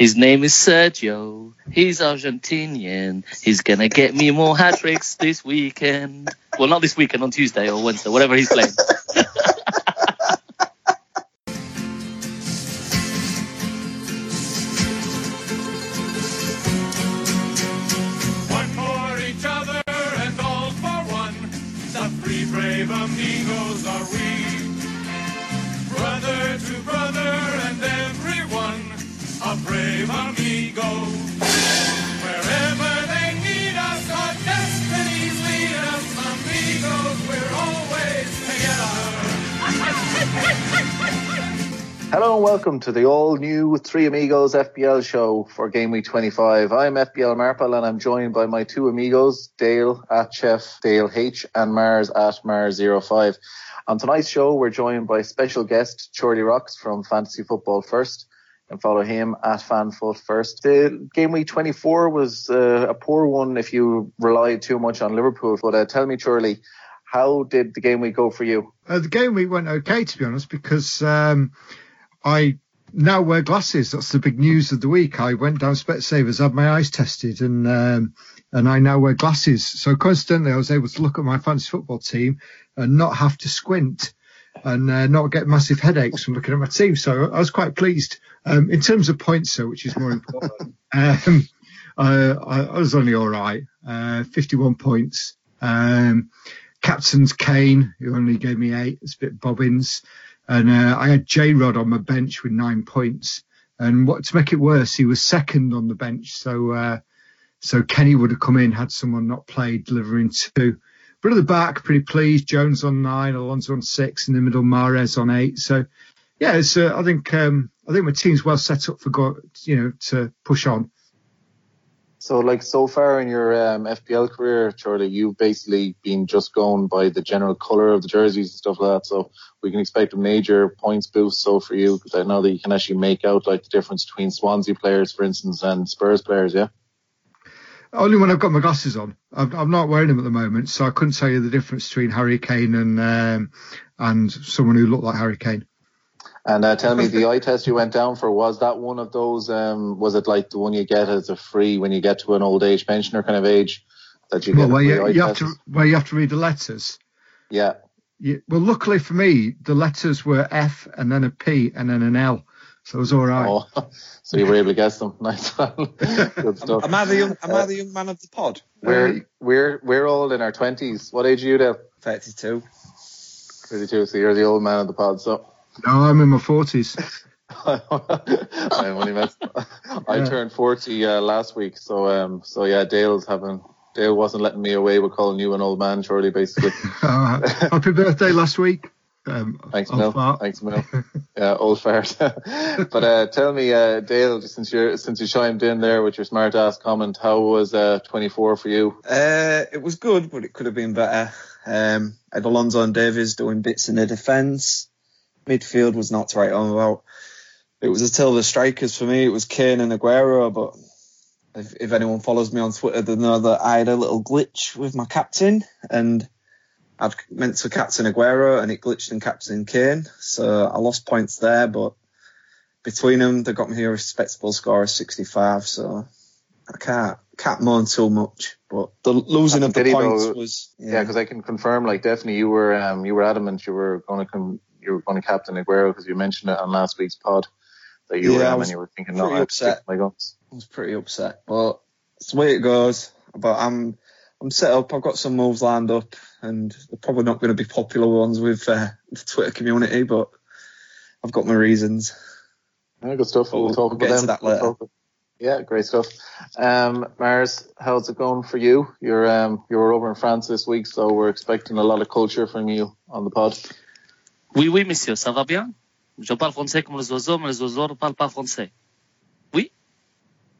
His name is Sergio. He's Argentinian. He's gonna get me more hat tricks this weekend. Well, not this weekend, on Tuesday or Wednesday, whatever he's playing. Hello and welcome to the all new Three Amigos FPL show for Game Week 25. I'm FPL Marple and I'm joined by my two amigos, Dale at Chef Dale H and Mars at Mars05. On tonight's show, we're joined by special guest Chorley Rocks from Fantasy Football First and follow him at FanFoot First. The Game Week 24 was uh, a poor one if you relied too much on Liverpool. But uh, tell me, Chorley, how did the game week go for you? Uh, the game week went okay, to be honest, because um, I now wear glasses. That's the big news of the week. I went down Specsavers, had my eyes tested, and um, and I now wear glasses. So coincidentally, I was able to look at my fantasy football team and not have to squint and uh, not get massive headaches from looking at my team. So I was quite pleased. Um, in terms of points, though, which is more important, um, I, I, I was only all right. Uh, 51 points. Um, captain's Kane, who only gave me eight. It's a bit bobbins. And uh, I had J Rod on my bench with nine points. And what to make it worse, he was second on the bench. So uh, so Kenny would have come in had someone not played, delivering two. But at the back, pretty pleased. Jones on nine, Alonso on six, in the middle, Mahrez on eight. So yeah, it's uh, I think um, I think my team's well set up for go, you know to push on. So, like so far in your um, FPL career, Charlie, you've basically been just going by the general colour of the jerseys and stuff like that. So we can expect a major points boost. So for you, because I know that you can actually make out like the difference between Swansea players, for instance, and Spurs players. Yeah. Only when I've got my glasses on. I'm, I'm not wearing them at the moment, so I couldn't tell you the difference between Harry Kane and um, and someone who looked like Harry Kane. And uh, tell me, the eye test you went down for was that one of those? Um, was it like the one you get as a free when you get to an old age pensioner kind of age that you get? Well, where you, you have to where you have to read the letters. Yeah. You, well, luckily for me, the letters were F and then a P and then an L, so it was all right. Oh, so you were able to guess them. Nice one. Good stuff. Am I the young, am I the young man of the pod? We're we're we're all in our twenties. What age are you, Dale? 32. Thirty-two. So you're the old man of the pod. So No, I'm in my forties. I'm only messing. I Yeah. turned forty uh, last week. So um so yeah, Dale's having. Dale wasn't letting me away with calling you an old man, Charlie. Basically. Uh, happy birthday last week. Um, Thanks, old Mel. fart. Thanks, Mel. Yeah, old fart. but uh, tell me, uh, Dale, just since you since you chimed in there with your smart ass comment, how was uh, 24 for you? Uh, it was good, but it could have been better. Um, I had Alonso and Davies doing bits in the defence. Midfield was not to write home about. It was a tale the strikers for me. It was Kane and Aguero, but if, if anyone follows me on Twitter, they know that I had a little glitch with my captain, and I'd meant to captain Aguero, and it glitched in captain Kane, so I lost points there. But between them, they got me a respectable score of 65, so I can't can't moan too much. But the losing of a the points though. was Yeah, because I can confirm, like, definitely you were um, you were adamant you were going to come you were going to captain Aguero because you mentioned it on last week's pod that you Yeah, um, was and you were thinking, no, pretty I have to stick upset. my guns. I was pretty upset, but it's the way it goes. But I'm I'm set up. I've got some moves lined up, and they're probably not going to be popular ones with uh, the Twitter community, but I've got my reasons. Yeah, good stuff. We'll- We'll, talk we'll about them. that We'll later. Yeah, great stuff. Um, Mars, how's it going for you? You're um, you were over in France this week, so we're expecting a lot of culture from you on the pod. Oui, oui, monsieur, ça va bien? Je parle français comme les oiseaux, mais les oiseaux ne parlent pas français. Oui?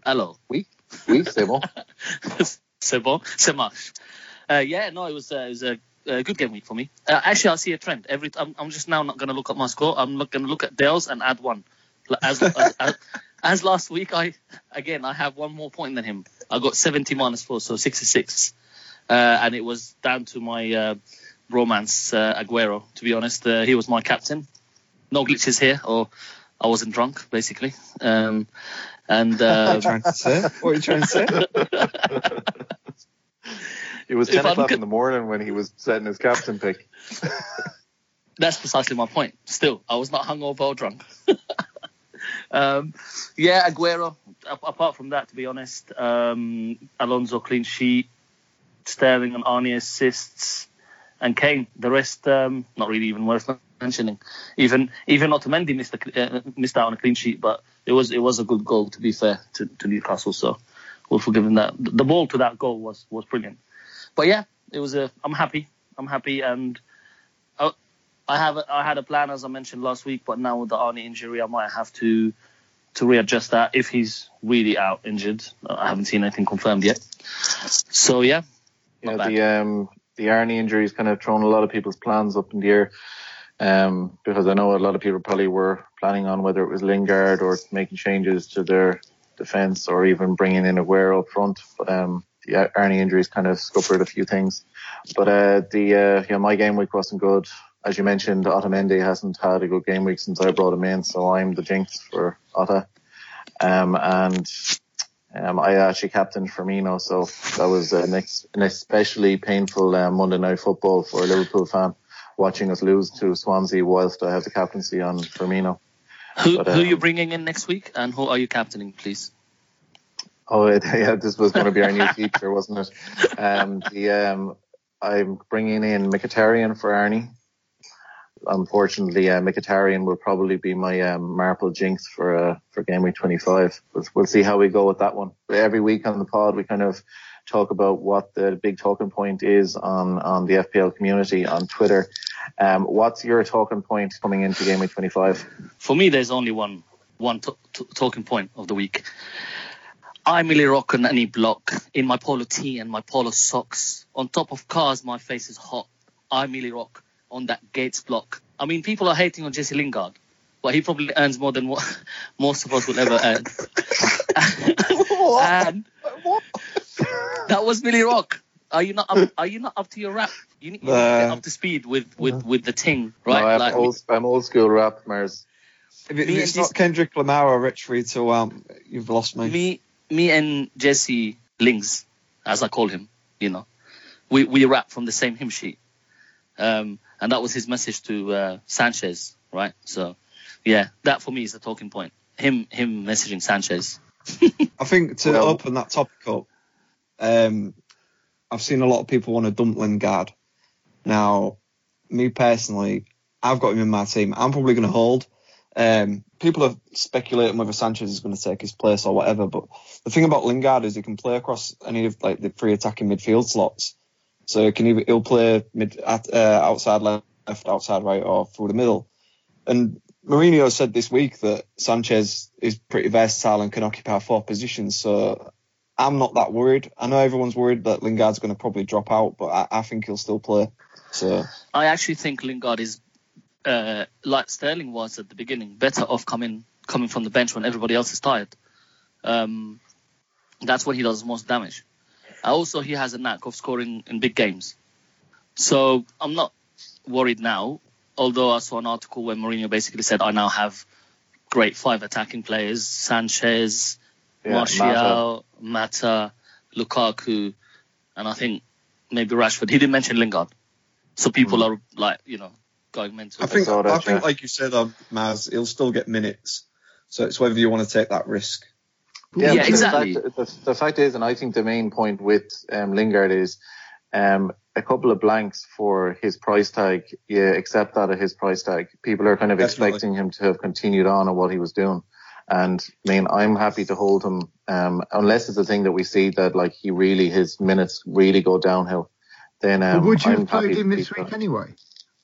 Alors, Oui, oui, c'est bon. c'est bon, ça marche. Uh, yeah, no, it was, uh, it was a, a good game week for me. Uh, actually, I see a trend. Every I'm, I'm just now not going to look at my score. I'm not going to look at Dale's and add one. As, as, as, as last week, I again I have one more point than him. I got 70 minus four, so 66, uh, and it was down to my uh, romance uh, Aguero. To be honest, uh, he was my captain. No glitches here, or I wasn't drunk, basically. Um, And What are uh, you trying to say? What are you trying to say? It was If 10 I'm o'clock in the morning when he was setting his captain pick. that's precisely my point. Still, I was not hungover or drunk. um, yeah, Aguero. a- Apart from that, to be honest, um, Alonso clean sheet, Sterling and Arnie assists, and Kane. The rest, um, not really even worth mentioning. Even even Otamendi missed a, uh, missed out on a clean sheet, but it was it was a good goal to be fair to, to Newcastle. So we'll forgive him that. The ball to that goal was was brilliant. But yeah, it was a. I'm happy. I'm happy, and I, I have a, I had a plan as I mentioned last week, but now with the Arnie injury, I might have to to readjust that if he's really out injured. I haven't seen anything confirmed yet. So yeah, Yeah, bad. the um the Arnie injury's kind of thrown a lot of people's plans up in the air. Um, because I know a lot of people probably were planning on whether it was Lingard or making changes to their defense or even bringing in Aguero up front. But um, the Ar- Arnie injury's kind of scuppered a few things. But uh, the uh, yeah, my game week wasn't good. As you mentioned, Otamendi hasn't had a good game week since I brought him in, so I'm the jinx for Otta. Um, and um, I actually captained Firmino, so that was an, ex- an especially painful uh, Monday night football for a Liverpool fan, watching us lose to Swansea whilst I have the captaincy on Firmino. who But, who are you um, bringing in next week, and who are you captaining, please? Oh it, yeah, this was going to be our new feature, wasn't it? Um, the um, I'm bringing in Mkhitaryan for Arnie. Unfortunately, uh, Mkhitaryan will probably be my um, Marple jinx for uh, for game week 25. We'll, we'll see how we go with that one. Every week on the pod, we kind of talk about what the big talking point is on on the FPL community on Twitter. Um, what's your talking point coming into game week 25? For me, there's only one one t- t- talking point of the week. I merely rock on any block in my polo tee and my polo socks. On top of cars, my face is hot. I merely rock on that Gates block. I mean, people are hating on Jesse Lingard, but he probably earns more than what most of us will ever earn. and that was Billy Rock. Are you not up, are you not up to your rap? You need, you need to get up to speed with with with the ting, right? No, I'm, Like, old, I'm old school rap, Mars. If, it, Me if it's not this- Kendrick Lamar or Rich Free to um, you've lost me. me me and Jesse Lings, as I call him, you know, we we rap from the same hymn sheet, um, and that was his message to uh, Sanchez, right? So, yeah, that for me is the talking point. Him him messaging Sanchez. I think to Well- open that topic up, um, I've seen a lot of people want to dump Lingard. Now, me personally, I've got him in my team. I'm probably going to hold. Um, people are speculating whether Sanchez is going to take his place or whatever, but the thing about Lingard is he can play across any of like the three attacking midfield slots. So can either he'll play mid at, uh, outside left, outside right, or through the middle. And Mourinho said this week that Sanchez is pretty versatile and can occupy four positions. So I'm not that worried. I know everyone's worried that Lingard's going to probably drop out, but I, I think he'll still play. So I actually think Lingard is, uh, like Sterling was at the beginning, better off coming coming from the bench when everybody else is tired. Um, that's when he does most damage. Also, he has a knack of scoring in big games. So I'm not worried now. Although I saw an article where Mourinho basically said, "I now have great five attacking players: Sanchez, Yeah, Martial, Mata, Lukaku, and I think maybe Rashford. He didn't mention Lingard, so people are like, you know, going mental. I think I think like you said, um, Maz, he'll still get minutes. So it's whether you want to take that risk. Yeah, but the exactly. fact- The, the, fact is, and I think the main point with um, Lingard is um, a couple of blanks for his price tag. Yeah, accept that at his price tag. People are kind of Definitely. expecting him to have continued on at what he was doing. And I mean, I'm happy to hold him, um, unless it's a thing that we see that like he really, his minutes really go downhill. Then, um, would you I'm have played him this week that. anyway?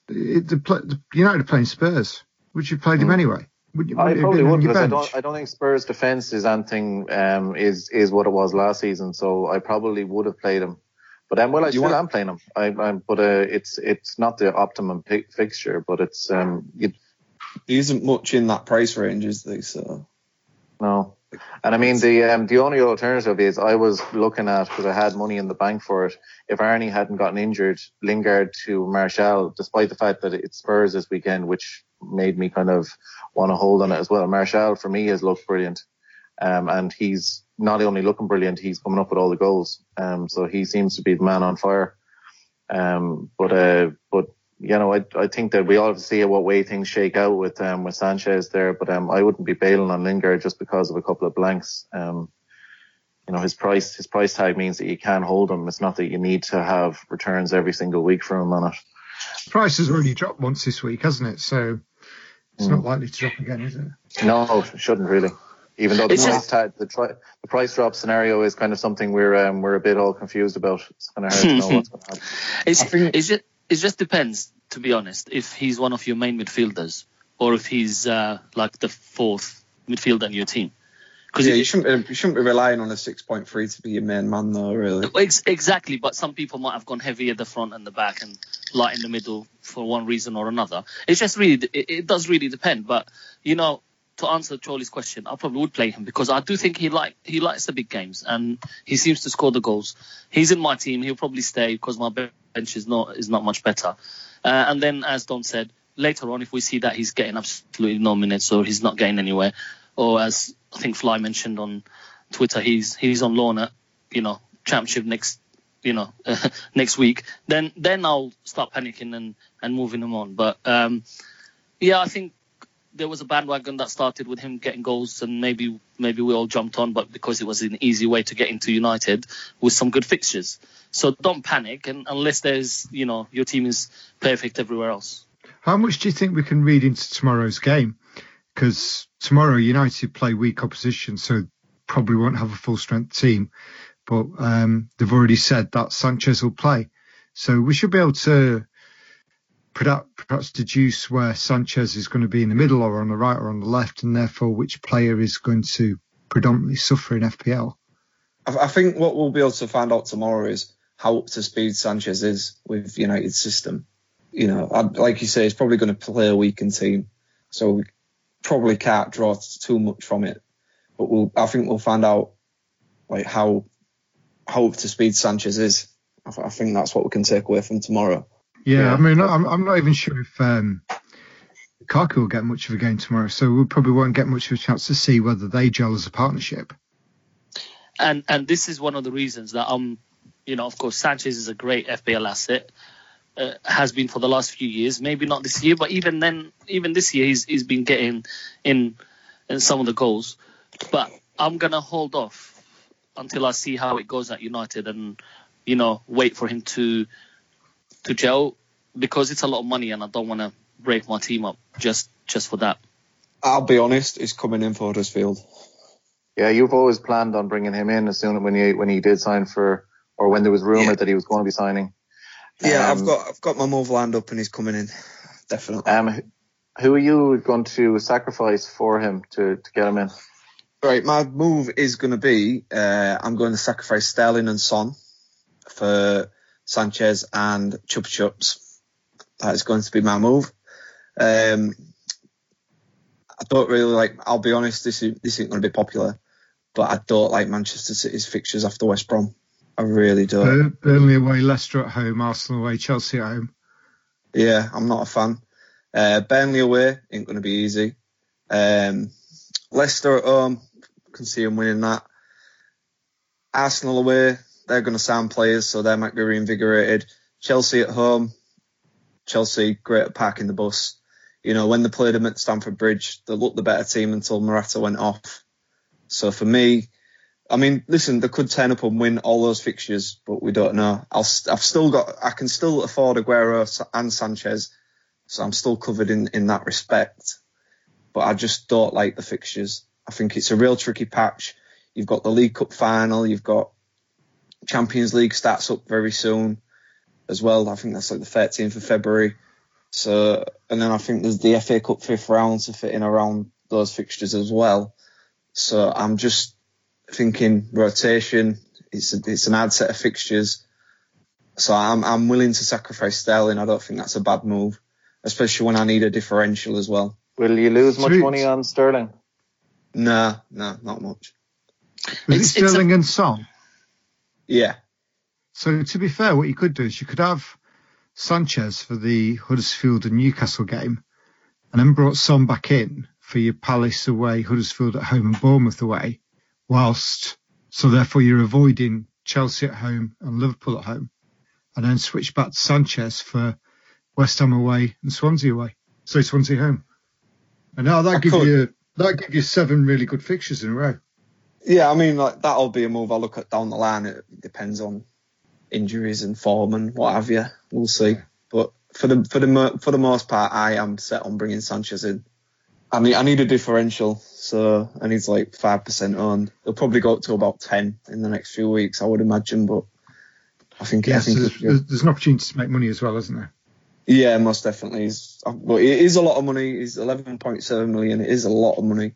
It, the, pla- the United are playing Spurs. Would you have played him Hmm. anyway? Would you, I would it probably would because I don't, I don't think Spurs defense is anything um, is is what it was last season. So I probably would have played him. But um, well, I you still am playing him. I, I'm, but uh, it's it's not the optimum pick, fixture, but it's um, you There isn't much in that price range, is there? So know. And I mean the um, the only alternative is I was looking at because I had money in the bank for it. If Arnie hadn't gotten injured, Lingard to Martial, despite the fact that it's Spurs this weekend, which made me kind of want to hold on it as well. Martial for me has looked brilliant. Um, and he's not only looking brilliant, he's coming up with all the goals. Um, so he seems to be the man on fire. Um, but, uh, but, you know, I, I think that we all have to see what way things shake out with, um, with Sanchez there, but, um, I wouldn't be bailing on Lingard just because of a couple of blanks. Um, you know, his price, his price tag means that you can hold him. It's not that you need to have returns every single week from him on it. Price has already dropped once this week, hasn't it? So it's not likely to drop again, is it? No, it shouldn't really. Even though the It's price just- tag, the, tri- the price drop scenario is kind of something we're um, we're a bit all confused about. It's kind of hard to know what's going to happen. It's, I think- it's just it just depends, to be honest, if he's one of your main midfielders or if he's uh, like the fourth midfielder in your team. Because Yeah, you shouldn't, be, you shouldn't be relying on a 6.3 to be your main man, though, really. Ex- exactly, but some people might have gone heavy at the front and the back and light in the middle for one reason or another. It's just really, it, it does really depend. But you know, to answer Charlie's question, I probably would play him because I do think he like he likes the big games and he seems to score the goals. He's in my team. He'll probably stay because my bench is not is not much better. Uh, and then, as Don said, later on, if we see that he's getting absolutely no minutes or he's not getting anywhere, or as I think Fly mentioned on Twitter, he's he's on loan at you know championship next you know next week, then then I'll start panicking and and moving him on. But um, yeah, I think there was a bandwagon that started with him getting goals, and maybe maybe we all jumped on, but because it was an easy way to get into United with some good fixtures. So don't panic, and unless there's you know your team is perfect everywhere else. How much do you think we can read into tomorrow's game? Because tomorrow United play weak opposition, so probably won't have a full strength team. But um, they've already said that Sanchez will play, so we should be able to perhaps, deduce where Sanchez is going to be in the middle or on the right or on the left, and therefore which player is going to predominantly suffer in FPL. I, think what we'll be able to find out tomorrow is how up to speed Sanchez is with United's system. You know, like you say, he's probably going to play a weakened team, so we probably can't draw too much from it. But we'll, I think we'll find out like how how up to speed Sanchez is. I, th- I think that's what we can take away from tomorrow. Yeah, Yeah. I mean, I'm, I'm not even sure if um, Lukaku will get much of a game tomorrow, so we probably won't get much of a chance to see whether they gel as a partnership. and and this is one of the reasons that um you know of course Sanchez is a great FPL asset uh, has been for the last few years maybe not this year but even then even this year he's he's been getting in in some of the goals but I'm gonna hold off until I see how it goes at United and you know wait for him to to gel because it's a lot of money and I don't want to break my team up just just for that I'll be honest, he's coming in for Huddersfield. Yeah, you've always planned on bringing him in as soon when he when he did sign for, or when there was rumour Yeah. that he was going to be signing. Yeah, Um, I've got I've got my move lined up and he's coming in, definitely. Um, who are you going to sacrifice for him to, to get him in? Right, my move is going to be uh, I'm going to sacrifice Sterling and Son for Sanchez and Chupa Chups. That is going to be my move. Um, I don't really like. I'll be honest, this is this isn't going to be popular, but I don't like Manchester City's fixtures after West Brom. I really don't. Bur- Burnley away, Leicester at home, Arsenal away, Chelsea at home. Yeah, I'm not a fan. Uh, Burnley away ain't going to be easy. Um, Leicester at home, can see them winning that. Arsenal away, they're going to sound players, so they might be reinvigorated. Chelsea at home, Chelsea great at parking the bus. You know, when they played them at Stamford Bridge, they looked the better team until Morata went off. So for me, I mean, listen, they could turn up and win all those fixtures, but we don't know. I'll, I've still got, I can still afford Aguero and Sanchez, so I'm still covered in, in that respect. But I just don't like the fixtures. I think it's a real tricky patch. You've got the League Cup final, you've got Champions League starts up very soon as well. I think that's like the 13th of February. So, and then I think there's the FA Cup fifth round to fit in around those fixtures as well. So I'm just thinking rotation. It's a, it's an hard set of fixtures. So I'm I'm willing to sacrifice Sterling. I don't think that's a bad move, especially when I need a differential as well. Will you lose much Sweet. money on Sterling? Nah, no, not much. Was It's- it it's a- Sterling and Son? Yeah, So to be fair, what you could do is you could have Sanchez for the Huddersfield and Newcastle game, and then brought Son back in for your Palace away, Huddersfield at home, and Bournemouth away. whilst so therefore you're avoiding Chelsea at home and Liverpool at home, and then switch back to Sanchez for West Ham away and Swansea away. So Swansea home, and now that gives you that give you seven really good fixtures in a row. Yeah, I mean, like that'll be a move I look at down the line. It depends on injuries and form and what have you. We'll see. But for the for the for the most part, I am set on bringing Sanchez in. I need I need a differential, so I need like five percent on. It'll probably go up to about ten in the next few weeks, I would imagine. But I think I Yes, think there's, there's, there's an opportunity to make money as well, isn't there? Yeah, most definitely. Is but it is a lot of money. It's eleven point seven million. It is a lot of money.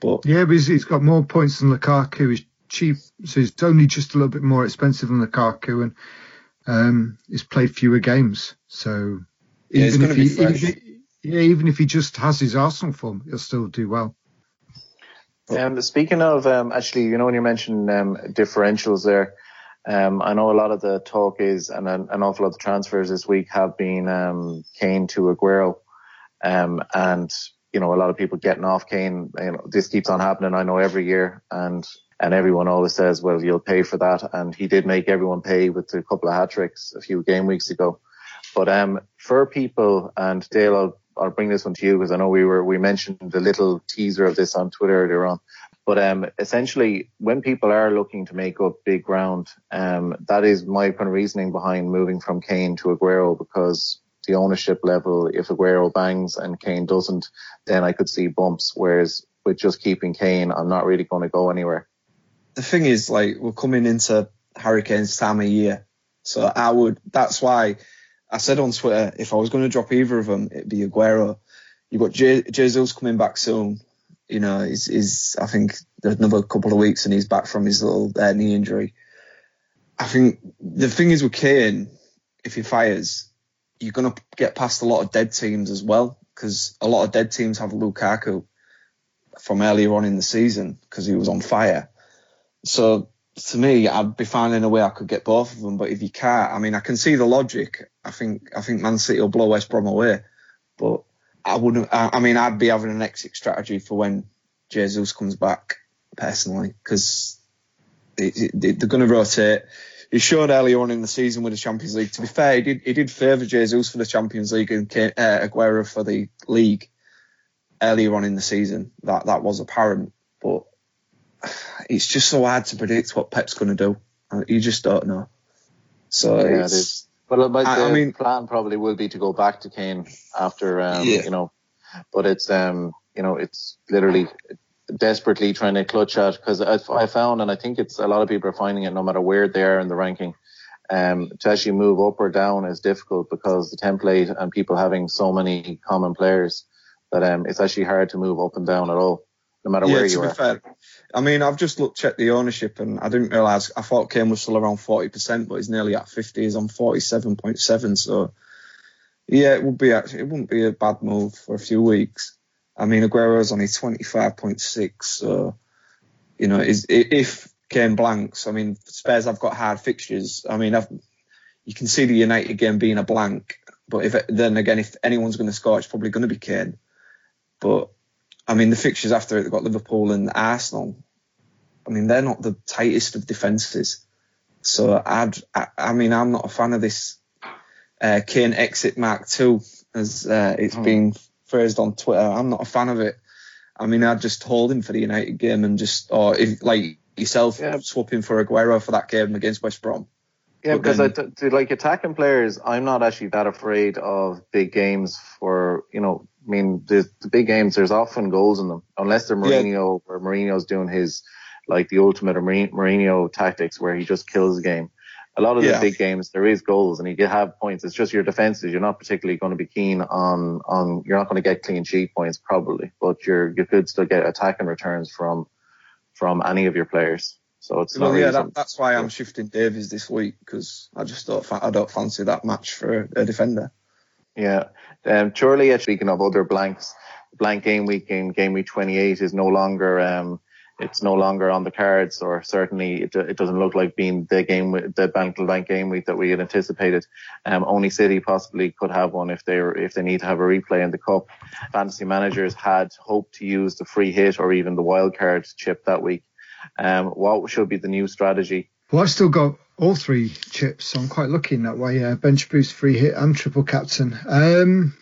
But Yeah, but he's, he's got more points than Lukaku. He's cheap, so he's only just a little bit more expensive than Lukaku, and um, he's played fewer games. So Yeah, even if he, even yeah, even if he just has his Arsenal form, he'll still do well. Um, speaking of, um, actually, you know, when you mentioned um, differentials there, um, I know a lot of the talk is, and an, awful lot of the transfers this week have been um, Kane to Aguero, um, and you know, a lot of people getting off Kane. You know, this keeps on happening. I know every year, and and everyone always says, well, you'll pay for that, and he did make everyone pay with a couple of hat tricks a few game weeks ago. But um, for people, and Dale, I'll, I'll bring this one to you because I know we were we mentioned the little teaser of this on Twitter earlier on. But um, essentially, when people are looking to make up big ground, um, that is my kind of reasoning behind moving from Kane to Aguero because the ownership level, if Aguero bangs and Kane doesn't, then I could see bumps. Whereas with just keeping Kane, I'm not really going to go anywhere. the thing is, like, we're coming into Harry Kane's time of year. So I would, that's why I said on Twitter, if I was going to drop either of them, it'd be Aguero. You've got Je- Jesus coming back soon. You know, he's, he's, I think another couple of weeks and he's back from his little uh, knee injury. I think the thing is with Kane, if he fires, you're going to get past a lot of dead teams as well, because a lot of dead teams have Lukaku from earlier on in the season because he was on fire. So to me, I'd be finding a way I could get both of them. But if you can't, I mean, I can see the logic. I think I think Man City will blow West Brom away, but I wouldn't. I, I mean, I'd be having an exit strategy for when Jesus comes back personally because they're going to rotate. He showed earlier on in the season with the Champions League. To be fair, he did he did favour Jesus for the Champions League and uh, Aguero for the league earlier on in the season. That that was apparent, but it's just so hard to predict what Pep's going to do. Uh, You just don't know. So Yeah, it it's, But, but I- I mean- plan probably will be to go back to Kane after, um, Yeah. you know, but it's, um, you know, it's literally desperately trying to clutch at because I, I found, and I think it's a lot of people are finding it no matter where they are in the ranking, um, to actually move up or down is difficult because the template and people having so many common players that, um, it's actually hard to move up and down at all, no matter yeah, where to you be are. fair, I mean, I've just looked checked the ownership and I didn't realise. I thought Kane was still around forty percent, but he's nearly at fifty. He's on forty seven point seven. So yeah, it would be actually it wouldn't be a bad move for a few weeks. I mean, Aguero's only twenty five point six. So you know, is if Kane blanks, I mean, Spurs have got hard fixtures. I mean, I've, you can see the United game being a blank, but if then again, if anyone's going to score, it's probably going to be Kane. But I mean, the fixtures after it, they've got Liverpool and Arsenal. I mean, they're not the tightest of defences. So I'd, I, I mean, I'm not a fan of this uh, Kane exit Mark II, as uh, it's Hmm. been phrased on Twitter. I'm not a fan of it. I mean, I'd just hold him for the United game and just, or if like yourself, Yeah. swap him for Aguero for that game against West Brom. Yeah, because then- I t- to like attacking players, I'm not actually that afraid of big games. For you know, I mean, the, the big games, there's often goals in them, unless they're Yeah. Mourinho or Mourinho's doing his like the ultimate Mourinho Mourinho tactics where he just kills the game. A lot of Yeah. the big games, there is goals and you can have points. It's just your defenses. You're not particularly going to be keen on on. You're not going to get clean sheet points probably, but you're you could still get attacking returns from from any of your players. So it's Well, yeah, that, that's why I'm shifting Davies this week because I just don't, I don't fancy that match for a defender. Yeah. Um, surely, uh, speaking of other blanks, blank game week in game week 28 is no longer, um, it's no longer on the cards, or certainly it, it doesn't look like being the game, the bank blank game week that we had anticipated. Um, only City possibly could have one if they if they need to have a replay in the cup. Fantasy managers had hoped to use the free hit or even the wild card chip that week. Um, what should be the new strategy? Well, I've still got all three chips, so I'm quite lucky in that way. Uh, bench boost, free hit, and triple captain. Um,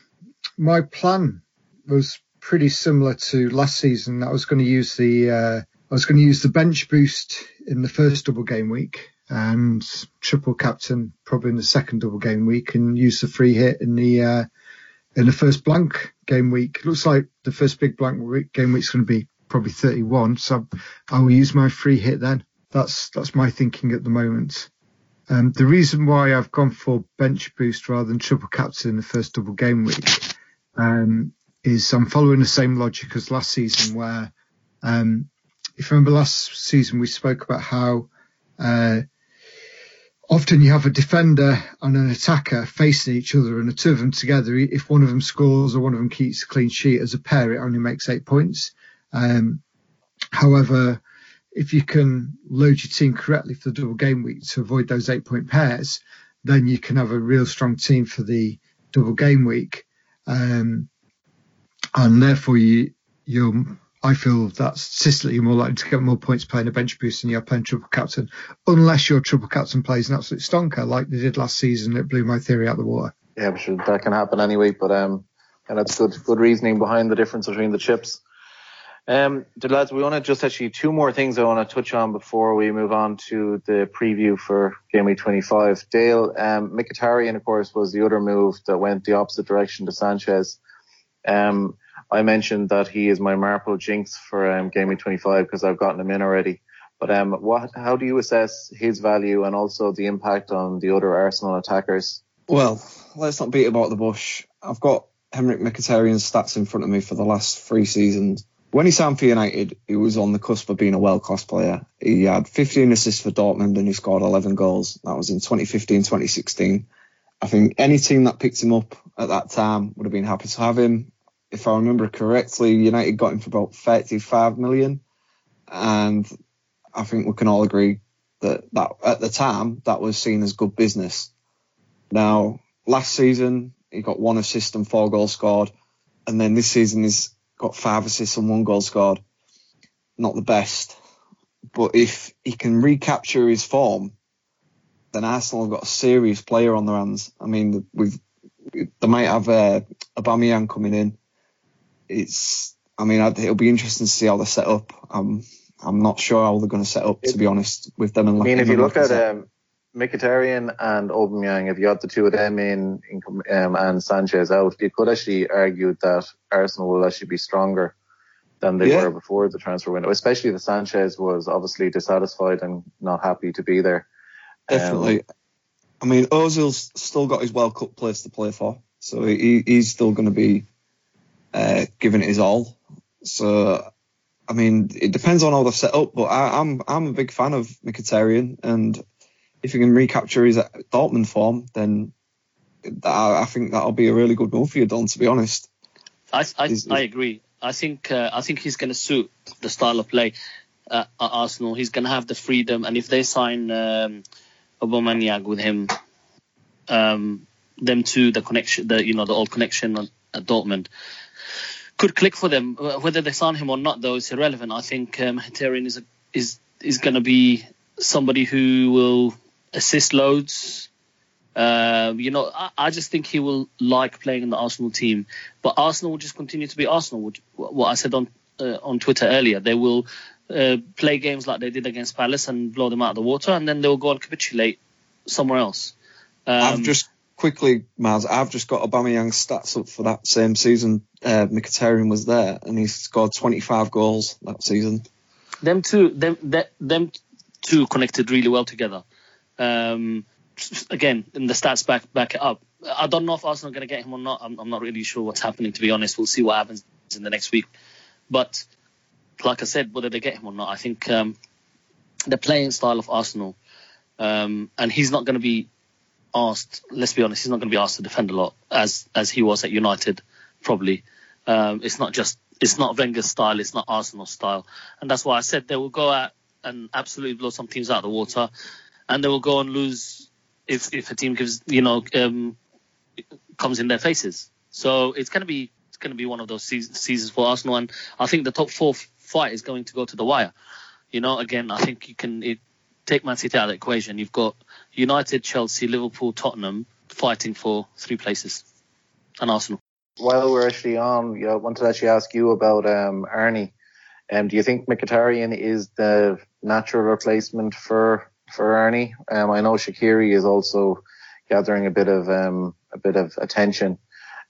my plan was pretty similar to last season. I was going to use the uh, I was going to use the bench boost in the first double game week and triple captain probably in the second double game week, and use the free hit in the uh, in the first blank game week. looks like the first big blank game week is going to be probably 31, so I will use my free hit then. That's that's my thinking at the moment. Um, the reason why I've gone for bench boost rather than triple captain in the first double game week um, is I'm following the same logic as last season, where um, if you remember last season we spoke about how uh, often you have a defender and an attacker facing each other, and the two of them together, if one of them scores or one of them keeps a clean sheet as a pair, it only makes eight points. Um, however, if you can load your team correctly for the double game week to avoid those eight point pairs, then you can have a real strong team for the double game week. Um, and therefore you, you're I feel that statistically you're more likely to get more points playing a bench boost than you're playing triple captain, unless your triple captain plays an absolute stonker like they did last season. It blew my theory out of the water. Yeah, I'm sure that can happen anyway, but um, and that's good good reasoning behind the difference between the chips. Um, lads, we want to just actually two more things I want to touch on before we move on to the preview for game week 25. Dale, um, Mkhitaryan, of course, was the other move that went the opposite direction to Sanchez. Um, I mentioned that he is my Marple jinx for um, Game Week 25 because I've gotten him in already. But um, what? How do you assess his value and also the impact on the other Arsenal attackers? Well, let's not beat about the bush. I've got Henrikh Mkhitaryan's stats in front of me for the last three seasons. When he signed for United, he was on the cusp of being a world-class player. He had 15 assists for Dortmund and he scored 11 goals. That was in 2015, 2016. I think any team that picked him up at that time would have been happy to have him if I remember correctly, United got him for about 35 million. And I think we can all agree that, that at the time, that was seen as good business. Now, last season, he got one assist and four goals scored. And then this season, he's got five assists and one goal scored. Not the best. But if he can recapture his form, then Arsenal have got a serious player on their hands. I mean, we've, they might have uh, Aubameyang coming in it's. I mean, it'll be interesting to see how they're set up. Um, I'm not sure how they're going to set up, to be honest, with them. And I mean, if you look at um, Mkhitaryan and Aubameyang, if you had the two of them in, in um, and Sanchez out, you could actually argue that Arsenal will actually be stronger than they yeah. were before the transfer window. Especially the Sanchez was obviously dissatisfied and not happy to be there. Definitely. Um, I mean, Ozil's still got his World Cup place to play for, so he, he's still going to be uh, giving it his all. So, I mean, it depends on how they're set up, but I, am I'm, I'm a big fan of Mkhitaryan, and if he can recapture his Dortmund form, then that, I think that'll be a really good move for you, Don. To be honest, I I, I agree. I think uh, I think he's going to suit the style of play uh, at Arsenal. He's going to have the freedom, and if they sign um, Aubameyang with him, um, them two, the connection, the you know the old connection at Dortmund, could click for them. Whether they sign him or not, though, is irrelevant. I think um, is a, is is going to be somebody who will assist loads. Uh, you know, I, I, just think he will like playing in the Arsenal team. But Arsenal will just continue to be Arsenal. What I said on uh, on Twitter earlier, they will uh, play games like they did against Palace and blow them out of the water, and then they will go and capitulate somewhere else. Um, I've just quickly, Miles, I've just got Aubameyang's stats up for that same season. Uh, Mkhitaryan was there, and he scored 25 goals that season. Them two, them, them two connected really well together. Um, again, in the stats back back it up. I don't know if Arsenal are going to get him or not. I'm, I'm, not really sure what's happening, to be honest. We'll see what happens in the next week. But like I said, whether they get him or not, I think um, the playing style of Arsenal, um, and he's not going to be asked. Let's be honest, he's not going to be asked to defend a lot as as he was at United. Probably, um, it's not just it's not Wenger's style. It's not Arsenal style, and that's why I said they will go out and absolutely blow some teams out of the water, and they will go and lose if if a team gives you know um, comes in their faces. So it's going to be it's going to be one of those seasons for Arsenal, and I think the top four fight is going to go to the wire. You know, again, I think you can it, take Man City out of the equation. You've got United, Chelsea, Liverpool, Tottenham fighting for three places, and Arsenal. While we're actually on, I wanted to actually ask you about um, Arnie. Um, do you think Mkhitaryan is the natural replacement for for Arnie? Um, I know Shaqiri is also gathering a bit of um, a bit of attention.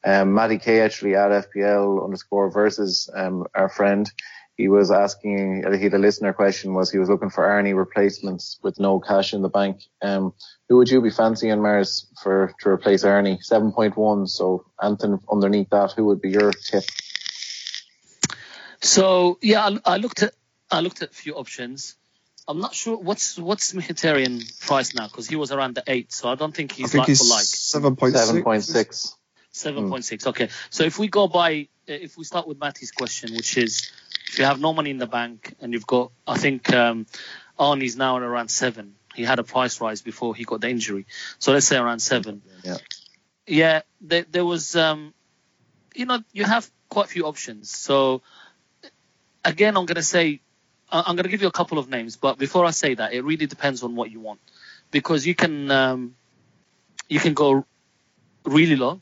Um, Matty K actually at FPL underscore versus um, our friend. He was asking, he had a listener question was he was looking for Arnie replacements with no cash in the bank. Um, who would you be fancying Mars for to replace Arnie? 7.1. So Anton underneath that, who would be your tip? So yeah, I, I looked at I looked at a few options. I'm not sure what's what's Mkhitaryan price now because he was around the eight, so I don't think I he's think like he's for like. seven point six. 7.6. Seven point six. Okay, so if we go by, if we start with Matty's question, which is, if you have no money in the bank and you've got, I think um, Arnie's now at around seven. He had a price rise before he got the injury, so let's say around seven. Yeah. Yeah, there, there was, um, you know, you have quite a few options. So again, I'm going to say, I- I'm going to give you a couple of names, but before I say that, it really depends on what you want, because you can, um, you can go really low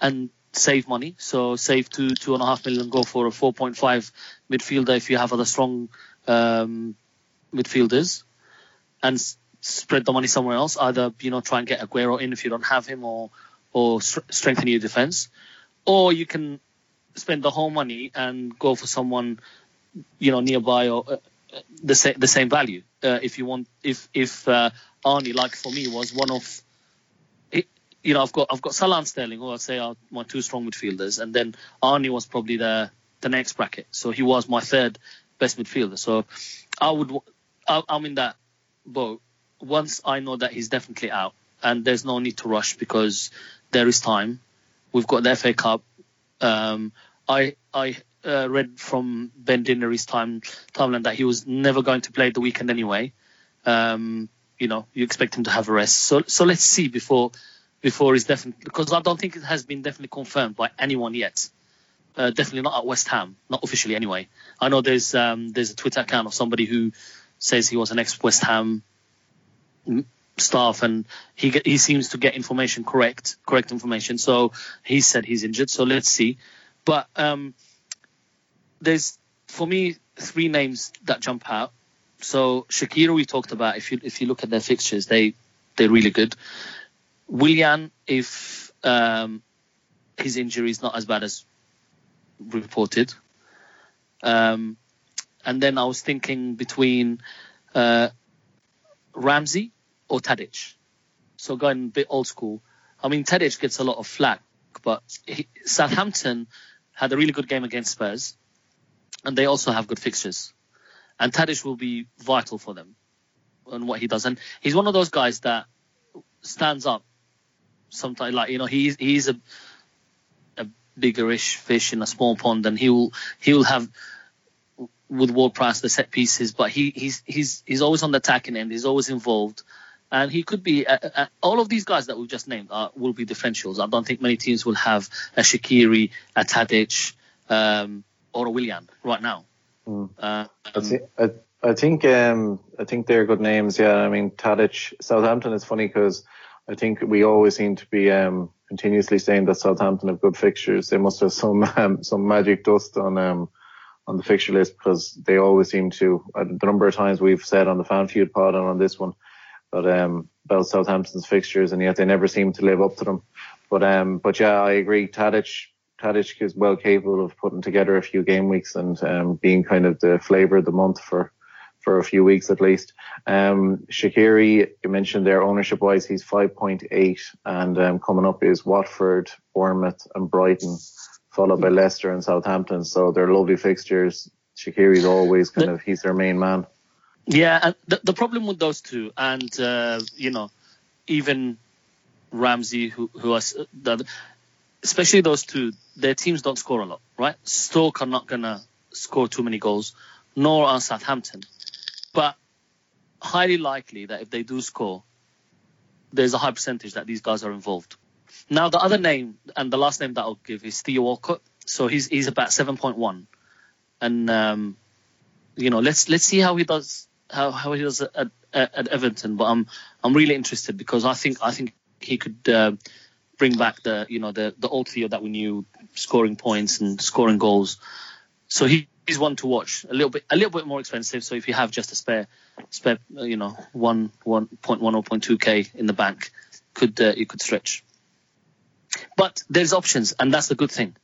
and save money. So save two two and a half million, go for a 4.5 midfielder if you have other strong um, midfielders, and s- spread the money somewhere else. Either you know try and get Aguero in if you don't have him, or or str- strengthen your defense, or you can spend the whole money and go for someone you know nearby or uh, the same the same value. Uh, if you want, if if uh, Arnie like for me was one of it, you know, I've got I've got Salah and Sterling, who I'd say are my two strong midfielders, and then Arnie was probably the the next bracket. So he was my third best midfielder. So I would I, I'm in that boat. Once I know that he's definitely out, and there's no need to rush because there is time. We've got the FA Cup. Um, I I uh, read from Ben Dinnery's time timeline that he was never going to play the weekend anyway. Um, you know, you expect him to have a rest. So so let's see before before he's definitely because I don't think it has been definitely confirmed by anyone yet. Uh, definitely not at West Ham, not officially anyway. I know there's um, there's a Twitter account of somebody who says he was an ex West Ham staff and he he seems to get information correct correct information. So he said he's injured. So let's see. But um, there's for me three names that jump out. So Shaqiri we talked about. If you if you look at their fixtures, they they're really good. Willian, if um, his injury is not as bad as reported. Um, and then I was thinking between uh, Ramsey or Tadic. So going a bit old school. I mean, Tadic gets a lot of flack, but he, Southampton had a really good game against Spurs, and they also have good fixtures. And Tadic will be vital for them and what he does. And he's one of those guys that stands up sometimes. Like you know, he's he's a a biggerish fish in a small pond, and he'll he'll have with Ward Prowse the set pieces, but he he's he's he's always on the attacking end. He's always involved, and he could be. Uh, uh, all of these guys that we've just named are, will be differentials. I don't think many teams will have a Shaqiri, a Tadic, um, or a Willian right now. Mm. Uh, I, thi- I, I think um, I think they're good names. Yeah, I mean Tadic, Southampton is funny because I think we always seem to be um, continuously saying that Southampton have good fixtures. They must have some um, some magic dust on um, on the fixture list because they always seem to. Uh, the number of times we've said on the FanFoot pod and on this one, but um, about Southampton's fixtures, and yet they never seem to live up to them. But um, but yeah, I agree. Tadic Tadic is well capable of putting together a few game weeks and um, being kind of the flavour of the month for for a few weeks at least. Um, Shaqiri, you mentioned there ownership wise, he's 5.8 and um, coming up is Watford, Bournemouth and Brighton, followed by Leicester and Southampton. So they're lovely fixtures. Shaqiri's always kind of, he's their main man. Yeah, and the, the problem with those two, and uh, you know, even Ramsey, who who the, especially those two, their teams don't score a lot, right? Stoke are not gonna score too many goals, nor are Southampton, but highly likely that if they do score, there's a high percentage that these guys are involved. Now the other name and the last name that I'll give is Theo Walcott. So he's he's about seven point one, and um, you know, let's let's see how he does how, how he does at, at, at Everton. But I'm I'm really interested because I think I think he could uh, bring back the you know the the old Theo that we knew, scoring points and scoring goals. So he, he's one to watch. A little bit a little bit more expensive. So if you have just a spare spare uh, you know one one point one or point two k in the bank, could uh, you could stretch. But there's options, and that's the good thing.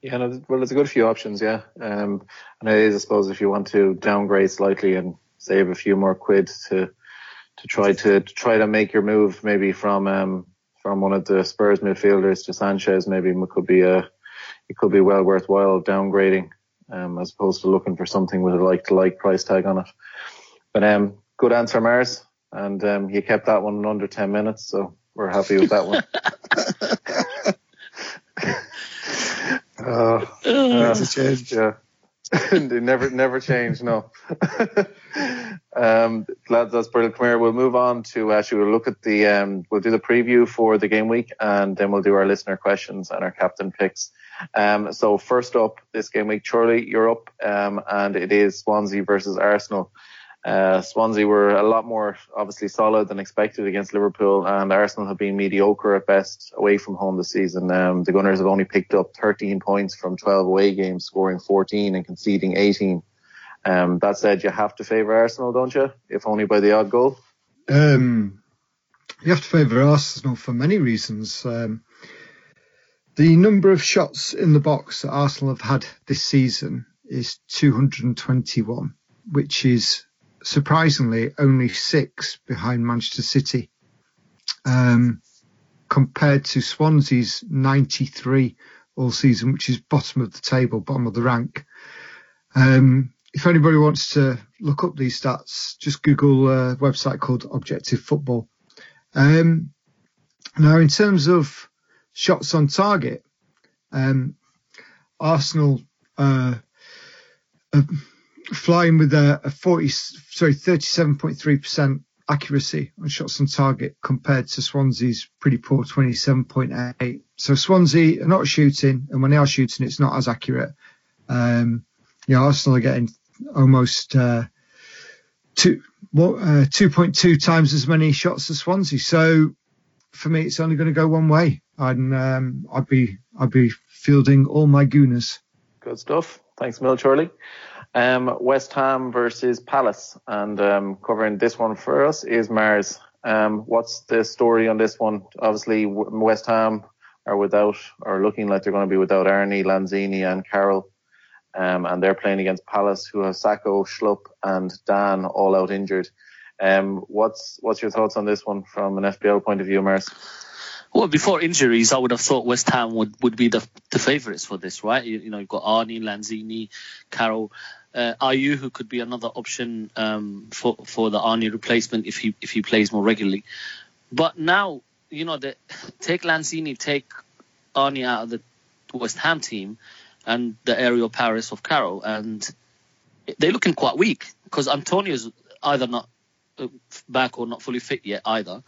Yeah, no, well, there's a good few options, yeah. Um, and it is, I suppose, if you want to downgrade slightly and save a few more quid to to try to, to try to make your move, maybe from um, from one of the Spurs midfielders to Sanchez, maybe it could be a it could be well worthwhile downgrading, um, as opposed to looking for something with a like to like price tag on it. But um, good answer, Mars, and um, you kept that one in under ten minutes, so we're happy with that one. Uh, uh, yeah. they never never change, no. um, lads, that's brilliant. Come here, we'll move on to actually we'll look at the um, we'll do the preview for the game week and then we'll do our listener questions and our captain picks. Um, so first up this game week, Charlie, you're up, um, and it is Swansea versus Arsenal. Uh, Swansea were a lot more obviously solid than expected against Liverpool, and Arsenal have been mediocre at best away from home this season. Um, the Gunners have only picked up 13 points from 12 away games, scoring 14 and conceding 18. Um, that said, you have to favour Arsenal, don't you? If only by the odd goal. Um, you have to favour Arsenal for many reasons. Um, the number of shots in the box that Arsenal have had this season is 221, which is surprisingly only six behind Manchester City, um, compared to Swansea's 93 all season, which is bottom of the table, bottom of the rank. Um, if anybody wants to look up these stats, just Google a website called Objective Football. Um, now, in terms of shots on target, um, Arsenal uh, uh, flying with a, a 40, sorry, 37.3% accuracy on shots on target compared to Swansea's pretty poor 27.8. So Swansea are not shooting, and when they are shooting, it's not as accurate. Um, you know, Arsenal are getting almost uh, two, uh, 2.2 times as many shots as Swansea. So for me, it's only going to go one way, and um, I'd be I'd be fielding all my gooners. Good stuff. Thanks, Mil Charlie. Um, West Ham versus Palace, and um, covering this one for us is Mars. Um, what's the story on this one? Obviously, West Ham are without, or looking like they're going to be without Arnie, Lanzini, and Carroll. Um, and they're playing against Palace, who have Sakho, Schlupp, and Dann all out injured. Um, what's what's your thoughts on this one from an FPL point of view, Mars? Well, before injuries, I would have thought West Ham would, would be the, the favourites for this, right? You, you, know, you've got Arnie, Lanzini, Carroll, uh, Ayew, who could be another option um, for for the Arnie replacement if he if he plays more regularly. But now, you know, the, take Lanzini, take Arnie out of the West Ham team, and the aerial powers of Carroll, and they're looking quite weak because Antonio's either not uh, back or not fully fit yet either.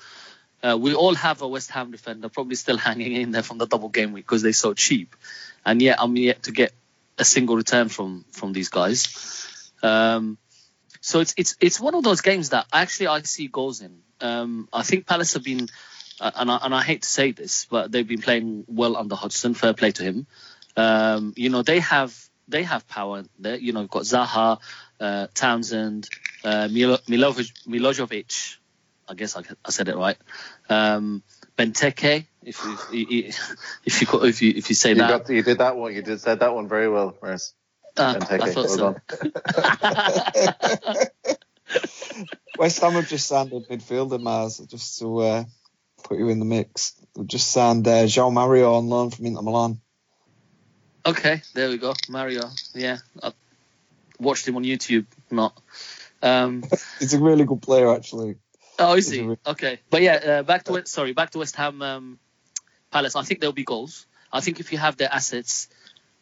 Uh, we all have a West Ham defender probably still hanging in there from the double game week because they're so cheap, and yet I'm yet to get a single return from from these guys. Um, so it's it's it's one of those games that actually I see goals in. Um, I think Palace have been, uh, and I, and I hate to say this, but they've been playing well under Hodgson. Fair play to him. Um, you know they have they have power. There, you know, got Zaha, uh, Townsend, uh, Milo- Milojevic, I guess I, I said it right. Um, Benteke, if you if you if you if you say you that, got, you did that one. You did said that one very well, Mars. uh, Benteke, I thought well so. West Ham have just signed a midfielder, Mars, just to uh, put you in the mix. They've just signed uh, João Mario on loan from Inter Milan. okay, there we go, Mario. Yeah, I watched him on YouTube. Not. Um, He's a really good player, actually. Oh, is Is he? it re- Okay, but yeah, uh, back to it. Sorry, back to West Ham um, Palace. I think there'll be goals. I think if you have their assets,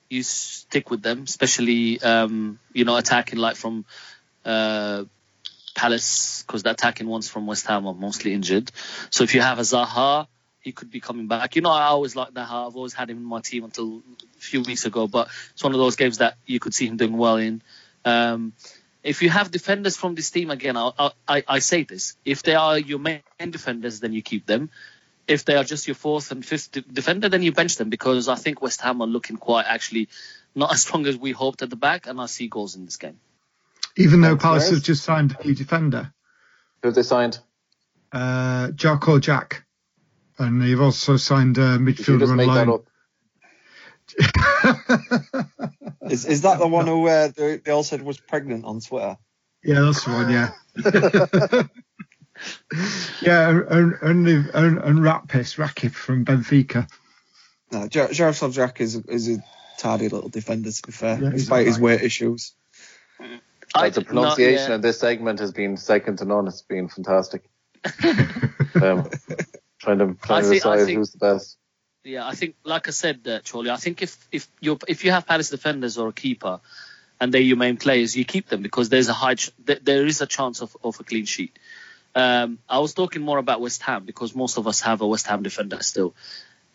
you stick with them, especially um, you know attacking like from uh, Palace because the attacking ones from West Ham are mostly injured. So if you have a Zaha, he could be coming back. You know, I always like that. I've always had him in my team until a few weeks ago, but it's one of those games that you could see him doing well in. Um, if you have defenders from this team again, I, I, I say this: if they are your main defenders, then you keep them. If they are just your fourth and fifth de- defender, then you bench them because I think West Ham are looking quite actually not as strong as we hoped at the back, and I see goals in this game. Even though Palace Wes. have just signed a new defender, Who have they signed? uh, Jarko Jack, and they've also signed a you midfielder just on that loan. up? Is, is that the one who uh, they, they all said was pregnant on Twitter? Yeah, that's the one. Yeah. yeah, and and and, and, and Rapis, Rakip from Benfica. No, Jar- Jaroslav Jack is, is a tardy little defender, to be fair, Yeah, he's despite his weight issues. I- the pronunciation of this segment has been second to none. It's been fantastic. um, trying to trying to I think- decide think- who's the best. Yeah, I think, like I said, uh, Charlie, I think if if you if you have Palace defenders or a keeper, and they're your main players, you keep them because there's a high ch- th- there is a chance of, of a clean sheet. Um, I was talking more about West Ham because most of us have a West Ham defender still.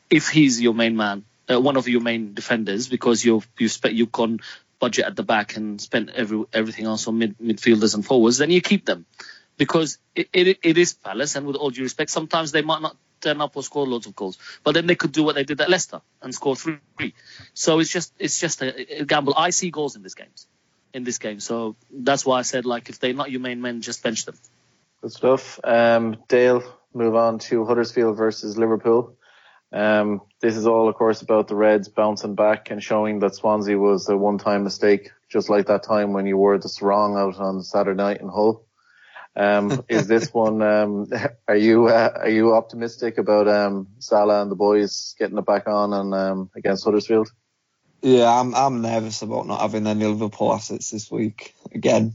If he's your main man, uh, one of your main defenders, because you've you spent you've gone budget at the back and spent every everything else on mid, midfielders and forwards, then you keep them because it, it, it is Palace, and with all due respect, sometimes they might not turn up or score loads of goals, but then they could do what they did at Leicester and score three. So it's just it's just a, a gamble. I see goals in this games, in this game, so that's why I said like if they're not your main men, just bench them. Good stuff. Um, Dale, move on to Huddersfield versus Liverpool. Um, this is all, of course, about the Reds bouncing back and showing that Swansea was a one-time mistake, just like that time when you wore the sarong out on Saturday night in Hull. Um, is this one? Um, are you uh, are you optimistic about um, Salah and the boys getting it back on and um, against Huddersfield? Yeah, I'm I'm nervous about not having any Liverpool assets this week again.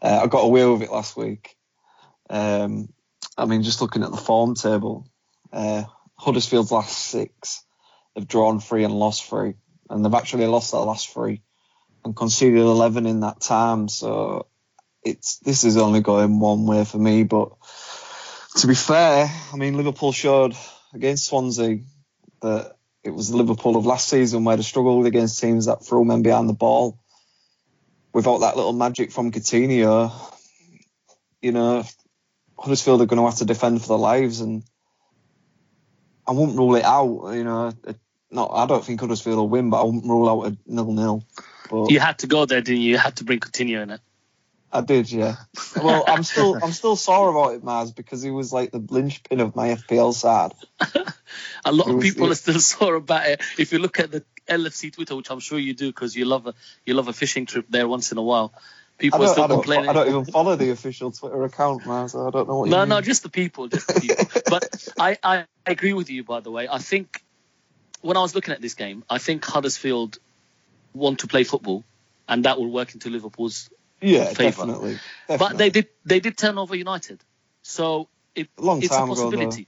Uh, I got away with it last week. Um, I mean, just looking at the form table, uh, Huddersfield's last six, they've drawn three and lost three, and they've actually lost their last three and conceded 11 in that time. So it's this is only going one way for me. But to be fair, I mean, Liverpool showed against Swansea that it was Liverpool of last season where they struggled against teams that threw men behind the ball. Without that little magic from Coutinho, you know, Huddersfield are going to have to defend for their lives, and I won't rule it out. You know, not I don't think Huddersfield will win, but I won't rule out a nil-nil. You had to go there, didn't you? You had to bring Coutinho in it. I did, yeah. Well, I'm still I'm still sore about it, Maz, because he was like the linchpin of my FPL side. A lot of people it- are still sore about it. If you look at the LFC Twitter, which I'm sure you do because you love a you love a fishing trip there once in a while, people are still I, don't, complaining. I don't even follow the official Twitter account, Maz. So I don't know what. No, you no, just the people, just the people. but I, I agree with you, by the way. I think when I was looking at this game, I think Huddersfield want to play football, and that will work into Liverpool's. yeah, favour. definitely, But they did they did turn over United, so it, A long it's a time ago, possibility.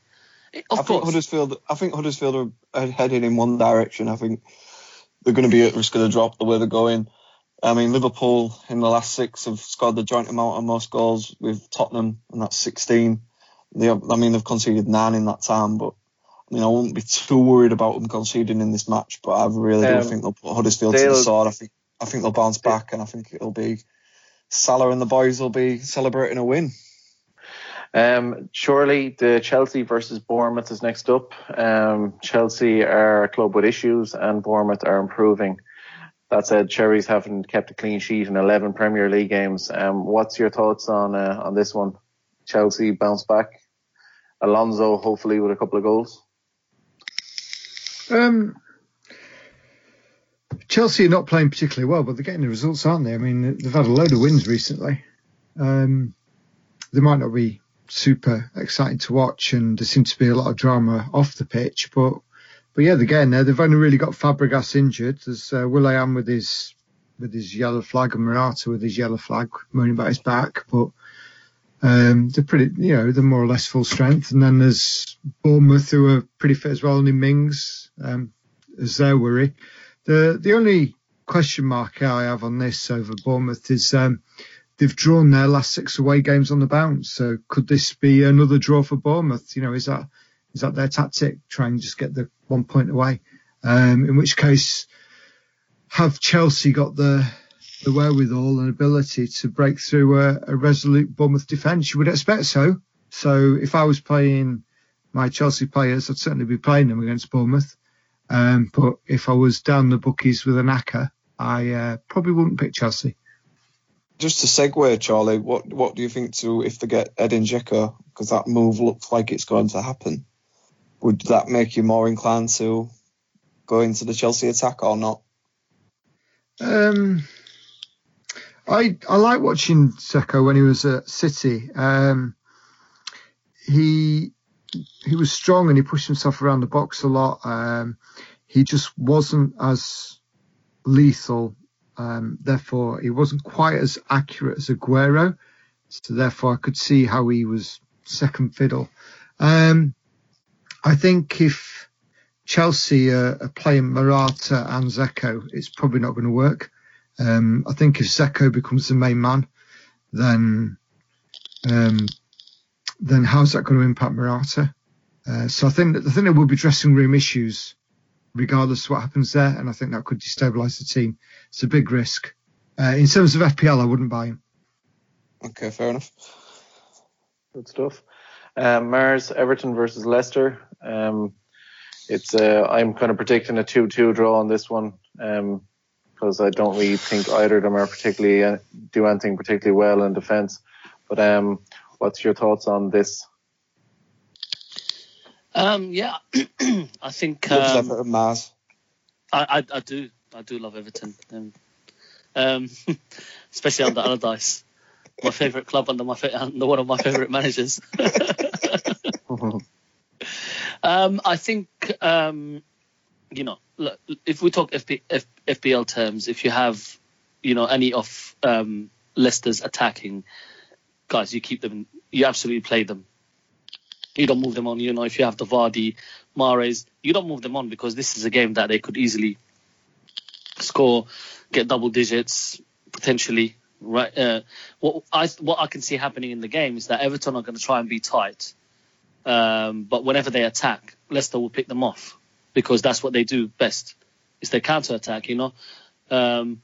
It- of I think course, Huddersfield. I think Huddersfield are heading in one direction. I think they're going to be at risk of the drop the way they're going. I mean, Liverpool in the last six have scored the joint amount of most goals with Tottenham, and that's 16. They, I mean, they've conceded nine in that time, but I mean, I won't be too worried about them conceding in this match. But I really do Um, think they'll put Huddersfield to the sword. I think I think they'll bounce back, and I think it'll be Salah and the boys will be celebrating a win. Um, surely the Chelsea versus Bournemouth is next up. Um, Chelsea are a club with issues and Bournemouth are improving. That said, Cherries haven't kept a clean sheet in 11 Premier League games. Um, what's your thoughts on uh, on this one? Chelsea bounce back. Alonso hopefully with a couple of goals. Um, Chelsea are not playing particularly well, but they're getting the results, aren't they? I mean, they've had a load of wins recently. Um, they might not be super exciting to watch, and there seems to be a lot of drama off the pitch. But, but yeah, getting there. They've only really got Fabregas injured. There's uh, William with his with his yellow flag and Morata with his yellow flag moaning about his back, but. Um, they're pretty, you know, they're more or less full strength. And then there's Bournemouth, who are pretty fit as well, only Mings um, as their worry. The the only question mark I have on this over Bournemouth is um, they've drawn their last six away games on the bounce. So could this be another draw for Bournemouth? You know, is that Is that their tactic? Try and just get the one point away. Um, in which case, have Chelsea got the the wherewithal and ability to break through a, a resolute Bournemouth defence? You would expect so. So if I was playing my Chelsea players, I'd certainly be playing them against Bournemouth. Um, but if I was down the bookies with an acca, I uh, probably wouldn't pick Chelsea. Just to segue, Charlie, what what do you think to if they get Edin Dzeko? Because that move looks like it's going to happen. Would that make you more inclined to go into the Chelsea attack or not? Um, I I like watching Dzeko when he was at City. Um, he he was strong and he pushed himself around the box a lot. Um, he just wasn't as lethal. Um, therefore, he wasn't quite as accurate as Aguero. So therefore, I could see how he was second fiddle. Um, I think if Chelsea are, are playing Morata and Dzeko, it's probably not going to work. Um, I think if Dzeko becomes the main man, then um, then how's that going to impact Morata? Uh, so I think I think there will be dressing room issues regardless of what happens there, and I think that could destabilise the team. It's a big risk. Uh, in terms of FPL, I wouldn't buy him. Okay, fair enough. Good stuff. Um, Mars Everton versus Leicester. Um, it's uh, I'm kind of predicting a 2-2 draw on this one because um, I don't really think either of them are particularly uh, do anything particularly well in defence. But um, what's your thoughts on this? Um, yeah, I think um, Everton, Mars. I, I I do I do love Everton, um, um, especially under Allardyce, my favourite club under my under one of my favourite managers. um, I think um, you know look, if we talk FP, F, FPL terms, if you have you know any of um, Leicester's attacking guys, you keep them, you absolutely play them. You don't move them on. You know, if you have the Vardy, Mahrez, you don't move them on because this is a game that they could easily score, get double digits potentially. Right. Uh, what I what I can see happening in the game is that Everton are going to try and be tight, um, but whenever they attack, Leicester will pick them off because that's what they do best. Is their counter attack. You know. Um,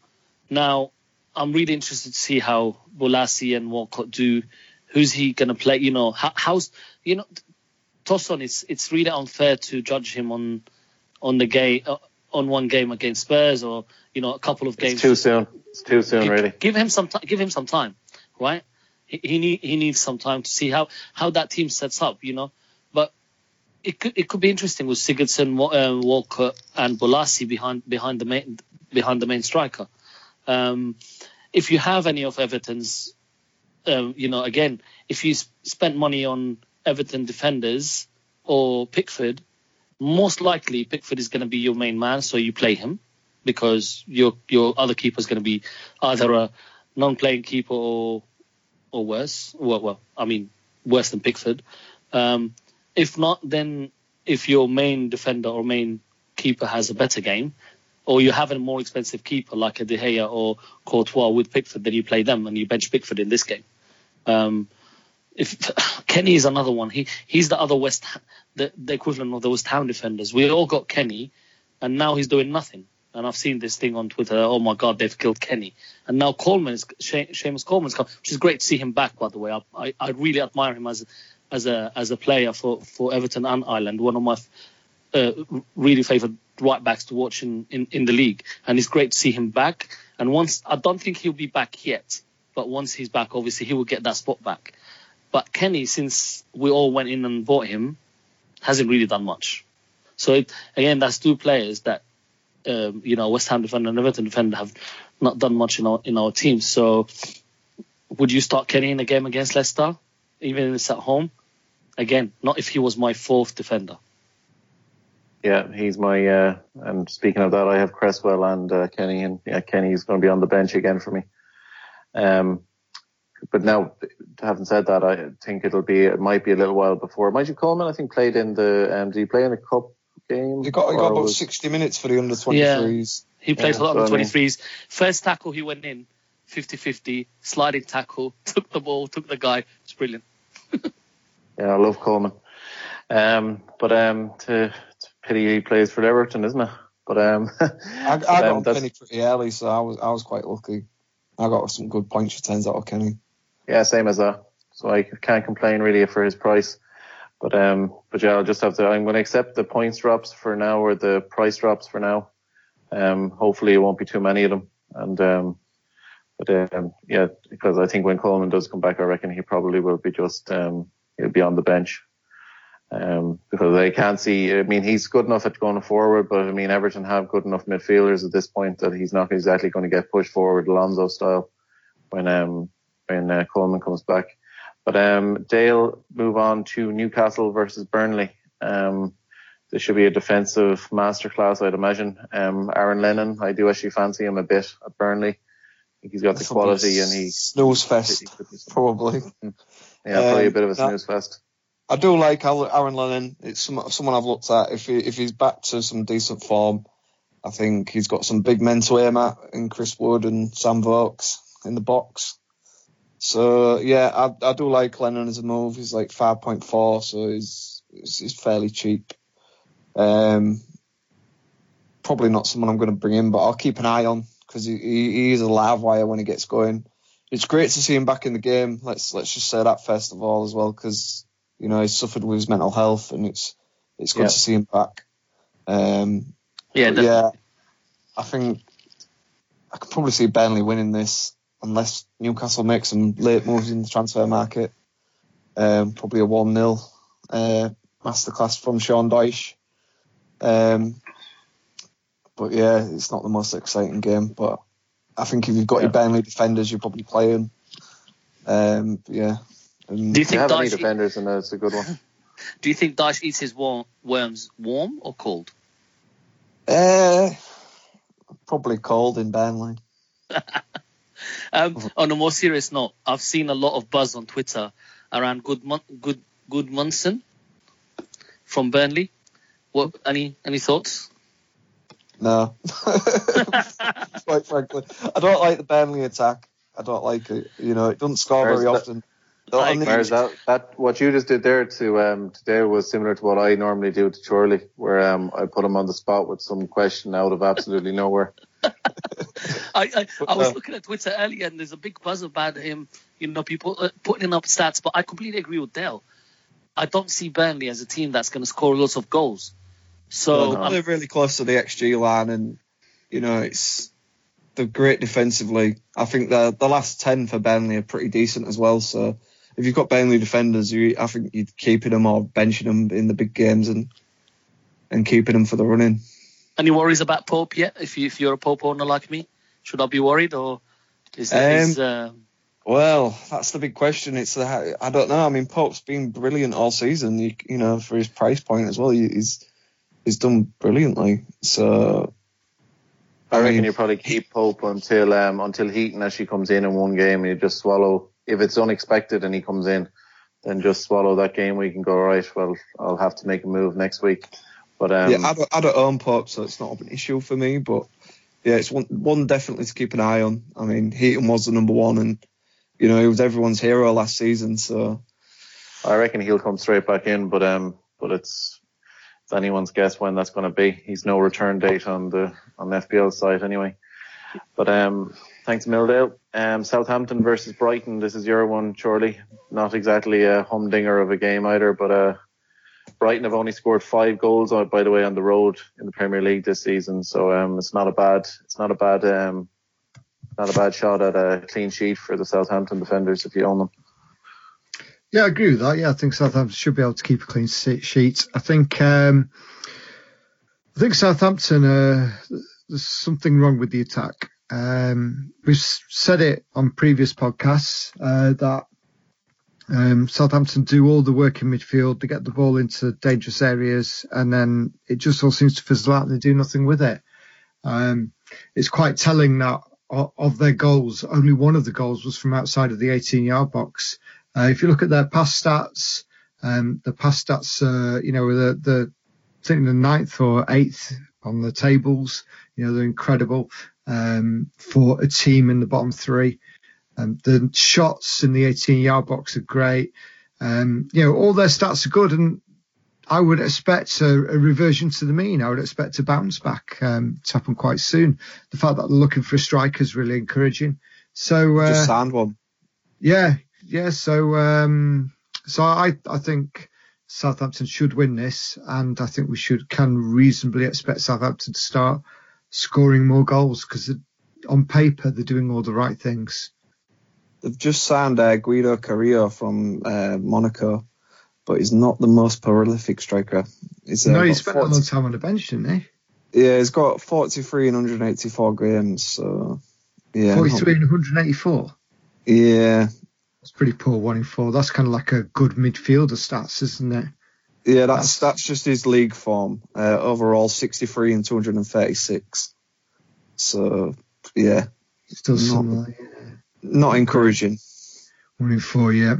now, I'm really interested to see how Bolasie and Walcott do. Who's he going to play? You know, how, how's you know, Tosun. It's it's really unfair to judge him on on the game uh, on one game against Spurs or you know a couple of games. It's too soon. It's too soon, give, really. Give him some time. Give him some time, right? He, he need he needs some time to see how how that team sets up, you know. But it could it could be interesting with Sigurdsson, uh, Walker, and Bolasie behind behind the main behind the main striker. Um, if you have any of Everton's, um, you know, again, if you s- spent money on Everton defenders or Pickford, most likely Pickford is going to be your main man, so you play him because your your other keeper is going to be either a non-playing keeper or or worse. Well, well, I mean worse than Pickford. Um, if not, then if your main defender or main keeper has a better game, or you have a more expensive keeper like a De Gea or Courtois with Pickford, then you play them and you bench Pickford in this game. Um, if Kenny is another one, he he's the other West, the, the equivalent of the West Ham defenders. We all got Kenny, and now he's doing nothing. And I've seen this thing on Twitter. Oh my God, they've killed Kenny. And now Coleman is she- Seamus Coleman's come, which is great to see him back. By the way, I, I, I really admire him as as a as a player for, for Everton and Ireland. One of my uh, really favourite right backs to watch in, in, in the league. And it's great to see him back. And once I don't think he'll be back yet, but once he's back, obviously he will get that spot back. But Kenny, since we all went in and bought him, hasn't really done much. So it, again, that's two players that um, you know West Ham defender and Everton defender have not done much in our in our team. So would you start Kenny in a game against Leicester, even if it's at home? Again, not if he was my fourth defender. Yeah, he's my. Uh, and speaking of that, I have Cresswell and uh, Kenny, and yeah, Kenny's going to be on the bench again for me. Um, but now, having said that, I think it'll be. It might be a little while before. Michael Coleman, I think, played in the. Um, did he play in the cup game? He got, he got Or about was- 60 minutes for the under 23s. He played Yeah, a lot so of I mean- 23s. First tackle, he went in 50-50, sliding tackle, took the ball, took the guy. It's brilliant. Yeah, I love Coleman. Um, but um, to, to pity he plays for Everton, isn't it? But um, I, I but, got um, on Kenny pretty early, so I was I was quite lucky. I got some good points returns out of Kenny. Yeah, same as that. So I can't complain really for his price. But um, but yeah, I'll just have to. I'm going to accept the points drops for now or the price drops for now. Um, hopefully it won't be too many of them. And um, but um, yeah, because I think when Coleman does come back, I reckon he probably will be just um, he'll be on the bench. Um, because I can't see. I mean, he's good enough at going forward, but I mean, Everton have good enough midfielders at this point that he's not exactly going to get pushed forward Alonso style when um when uh, Coleman comes back. But um, Dale move on to Newcastle versus Burnley. Um, this should be a defensive masterclass, I'd imagine. Um, Aaron Lennon, I do actually fancy him a bit at Burnley. I think he's got the quality and he, snooze fest he probably. yeah, probably a Um, bit of a no. snooze fest. I do like Aaron Lennon. It's some, someone I've looked at. If he, if he's back to some decent form, I think he's got some big men to aim at in Chris Wood and Sam Vokes in the box. So yeah, I, I do like Lennon as a move. He's like 5.4, so he's, he's, fairly cheap. Um, probably not someone I'm going to bring in, but I'll keep an eye on because he, he, he is a live wire when he gets going. It's great to see him back in the game. Let's let's just say that first of all as well, because you know he's suffered with his mental health, and it's it's good Yeah. to see him back. Um, Yeah, yeah, I think I could probably see Burnley winning this unless Newcastle make some late moves in the transfer market. Um, probably a 1 0 uh, masterclass from Sean Dyche. Um, but yeah, it's not the most exciting game. But I think if you've got Yeah. your Burnley defenders, you're probably playing. Um, yeah. And Do you think have any Dyche, defenders, and it's a good one. do you think Dyche eats his wor- worms warm or cold? uh, probably cold in Burnley. Um, on a more serious note, I've seen a lot of buzz on Twitter around Good Good Gudmundsson from Burnley. What any any thoughts? No. Quite frankly, I don't like the Burnley attack. I don't like it. You know, it doesn't score Where's very often. I On Whereas that, that what you just did there to um to Dale was similar to what I normally do to Charlie, where um I put him on the spot with some question out of absolutely nowhere. I I, I was looking at Twitter earlier and there's a big buzz about him. You know, people uh, putting up stats, but I completely agree with Dale. I don't see Burnley as a team that's going to score lots of goals. So No, no. um, they're really close to the XG line, and you know it's they're great defensively. I think the the last ten for Burnley are pretty decent as well. So if you've got Burnley defenders, you I think you're keeping them or benching them in the big games and and keeping them for the running. any worries about Pope yet? If you if you're a Pope owner like me, should I be worried or is, Um, is uh, Well, that's the big question. It's the, I don't know. I mean, Pope's been brilliant all season. You, you know, for his price point as well, he's he's done brilliantly. So I reckon mean, you probably keep Pope until um until Heaton actually comes in in one game. And you just swallow if it's unexpected and he comes in, then just swallow that game week and go all right. Well, I'll have to make a move next week. But um, yeah, I don't, I don't own Pope, so it's not an issue for me. But yeah, it's one one definitely to keep an eye on. I mean, Heaton was the number one, and you know he was everyone's hero last season. So I reckon he'll come straight back in. But um, but it's it's anyone's guess when that's going to be. He's no return date on the on the FPL site anyway. But um, thanks Milldale. Um, Southampton versus Brighton. This is your one, Charlie. Not exactly a humdinger of a game either, but uh, Brighton have only scored five goals, uh, by the way, on the road in the Premier League this season. So um, it's not a bad, it's not a bad, um, not a bad shot at a clean sheet for the Southampton defenders if you own them. Yeah, I agree with that. Yeah, I think Southampton should be able to keep a clean sheet. I think um, I think Southampton uh, there's something wrong with the attack. Um, we've said it on previous podcasts uh, that um, Southampton do all the work in midfield. They get the ball into dangerous areas, and then it just all seems to fizzle out. and They do nothing with it. Um, it's quite telling that of their goals, only one of the goals was from outside of the 18-yard box. Uh, if you look at their pass stats, um, the pass stats, uh, you know, the, the, I think the ninth or eighth on the tables, you know, they're incredible, um, for a team in the bottom three. Um, the shots in the 18 yard box are great. Um, you know, all their stats are good. And I would expect a, a, reversion to the mean. I would expect a bounce back um, to happen quite soon. The fact that they're looking for a striker is really encouraging. So uh, just signed one. Yeah, yeah. So um, so I I think Southampton should win this, and I think we should can reasonably expect Southampton to start scoring more goals because on paper they're doing all the right things. They've just signed uh, Guido Carrillo from uh, Monaco, but he's not the most prolific striker. He's, uh, no, he spent 40... a long time on the bench, didn't he? Yeah, he's got 43 and 184 games. So yeah, 43 and 184. Yeah, that's pretty poor one in four. That's kind of like a good midfielder stats, isn't it? Yeah, that's that's, just his league form. Uh, overall, 63 and 236. So yeah, still not, similar. Yeah. Not encouraging. One in four, yeah.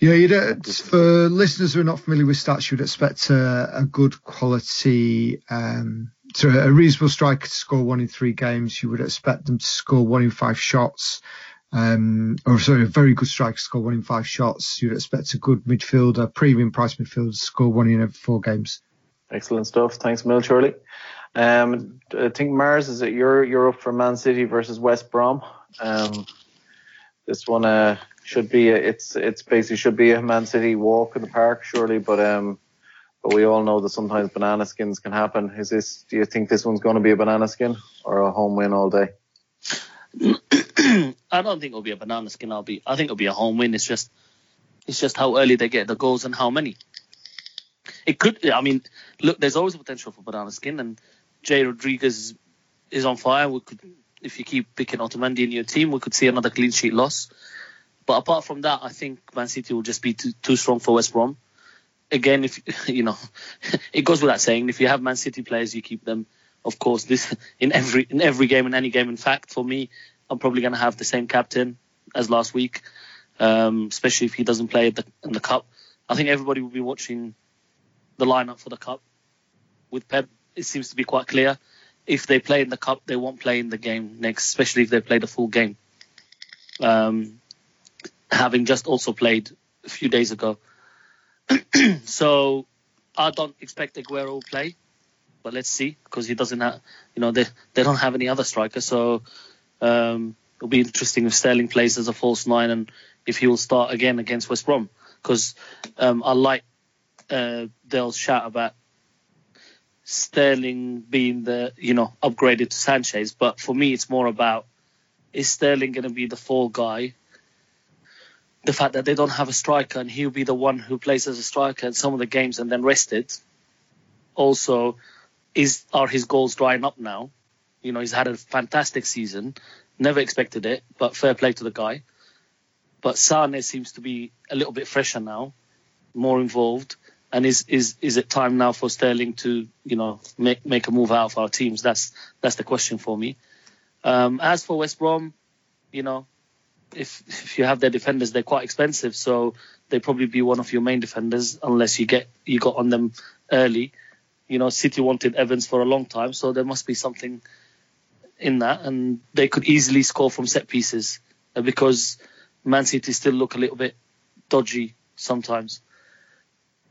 Yeah, you'd, for listeners who are not familiar with stats, you'd expect a, a good quality, um, to a reasonable striker to score one in three games. You would expect them to score one in five shots. Um, or sorry, a very good striker score one in five shots. You'd expect a good midfielder, premium price midfielder, to score one in every four games. Excellent stuff. Thanks, Mil Shirley. Um, I think Mars is it you're you're up for Man City versus West Brom. Um, this one uh, should be a, it's it's basically should be a Man City walk in the park surely, but um, but we all know that sometimes banana skins can happen. Is this? Do you think this one's going to be a banana skin or a home win all day? I don't think it'll be a banana skin. I'll be. I think it'll be a home win. It's just it's just how early they get the goals and how many. It could. I mean, look, there's always a potential for banana skin, and Jay Rodriguez is on fire. We could, if you keep picking Otamendi in your team, we could see another clean sheet loss. But apart from that, I think Man City will just be too, too strong for West Brom. Again, if you know, it goes without saying, if you have Man City players, you keep them. Of course, this in every in every game in any game. In fact, for me, I'm probably going to have the same captain as last week, um, especially if he doesn't play the, in the cup. I think everybody will be watching the lineup for the cup. With Pep, it seems to be quite clear. If they play in the cup, they won't play in the game next, especially if they play the full game. Um, having just also played a few days ago. so I don't expect Aguero to play, but let's see because he doesn't have, you know, they they don't have any other striker. So um, it'll be interesting if Sterling plays as a false nine and if he will start again against West Brom because um, I like uh, Dale's shout about Sterling being the you know upgraded to Sanchez, but for me it's more about is Sterling going to be the fall guy the fact that they don't have a striker and he'll be the one who plays as a striker in some of the games and then rested. Also, is are his goals drying up now? You know, he's had a fantastic season. Never expected it, but fair play to the guy. But Sane seems to be a little bit fresher now, more involved. And is is is it time now for Sterling to you know make make a move out of our teams? That's that's the question for me. Um, as for West Brom, you know, if if you have their defenders, they're quite expensive, so they probably be one of your main defenders unless you get you got on them early. You know, City wanted Evans for a long time, so there must be something in that, and they could easily score from set pieces uh, because Man City still look a little bit dodgy sometimes.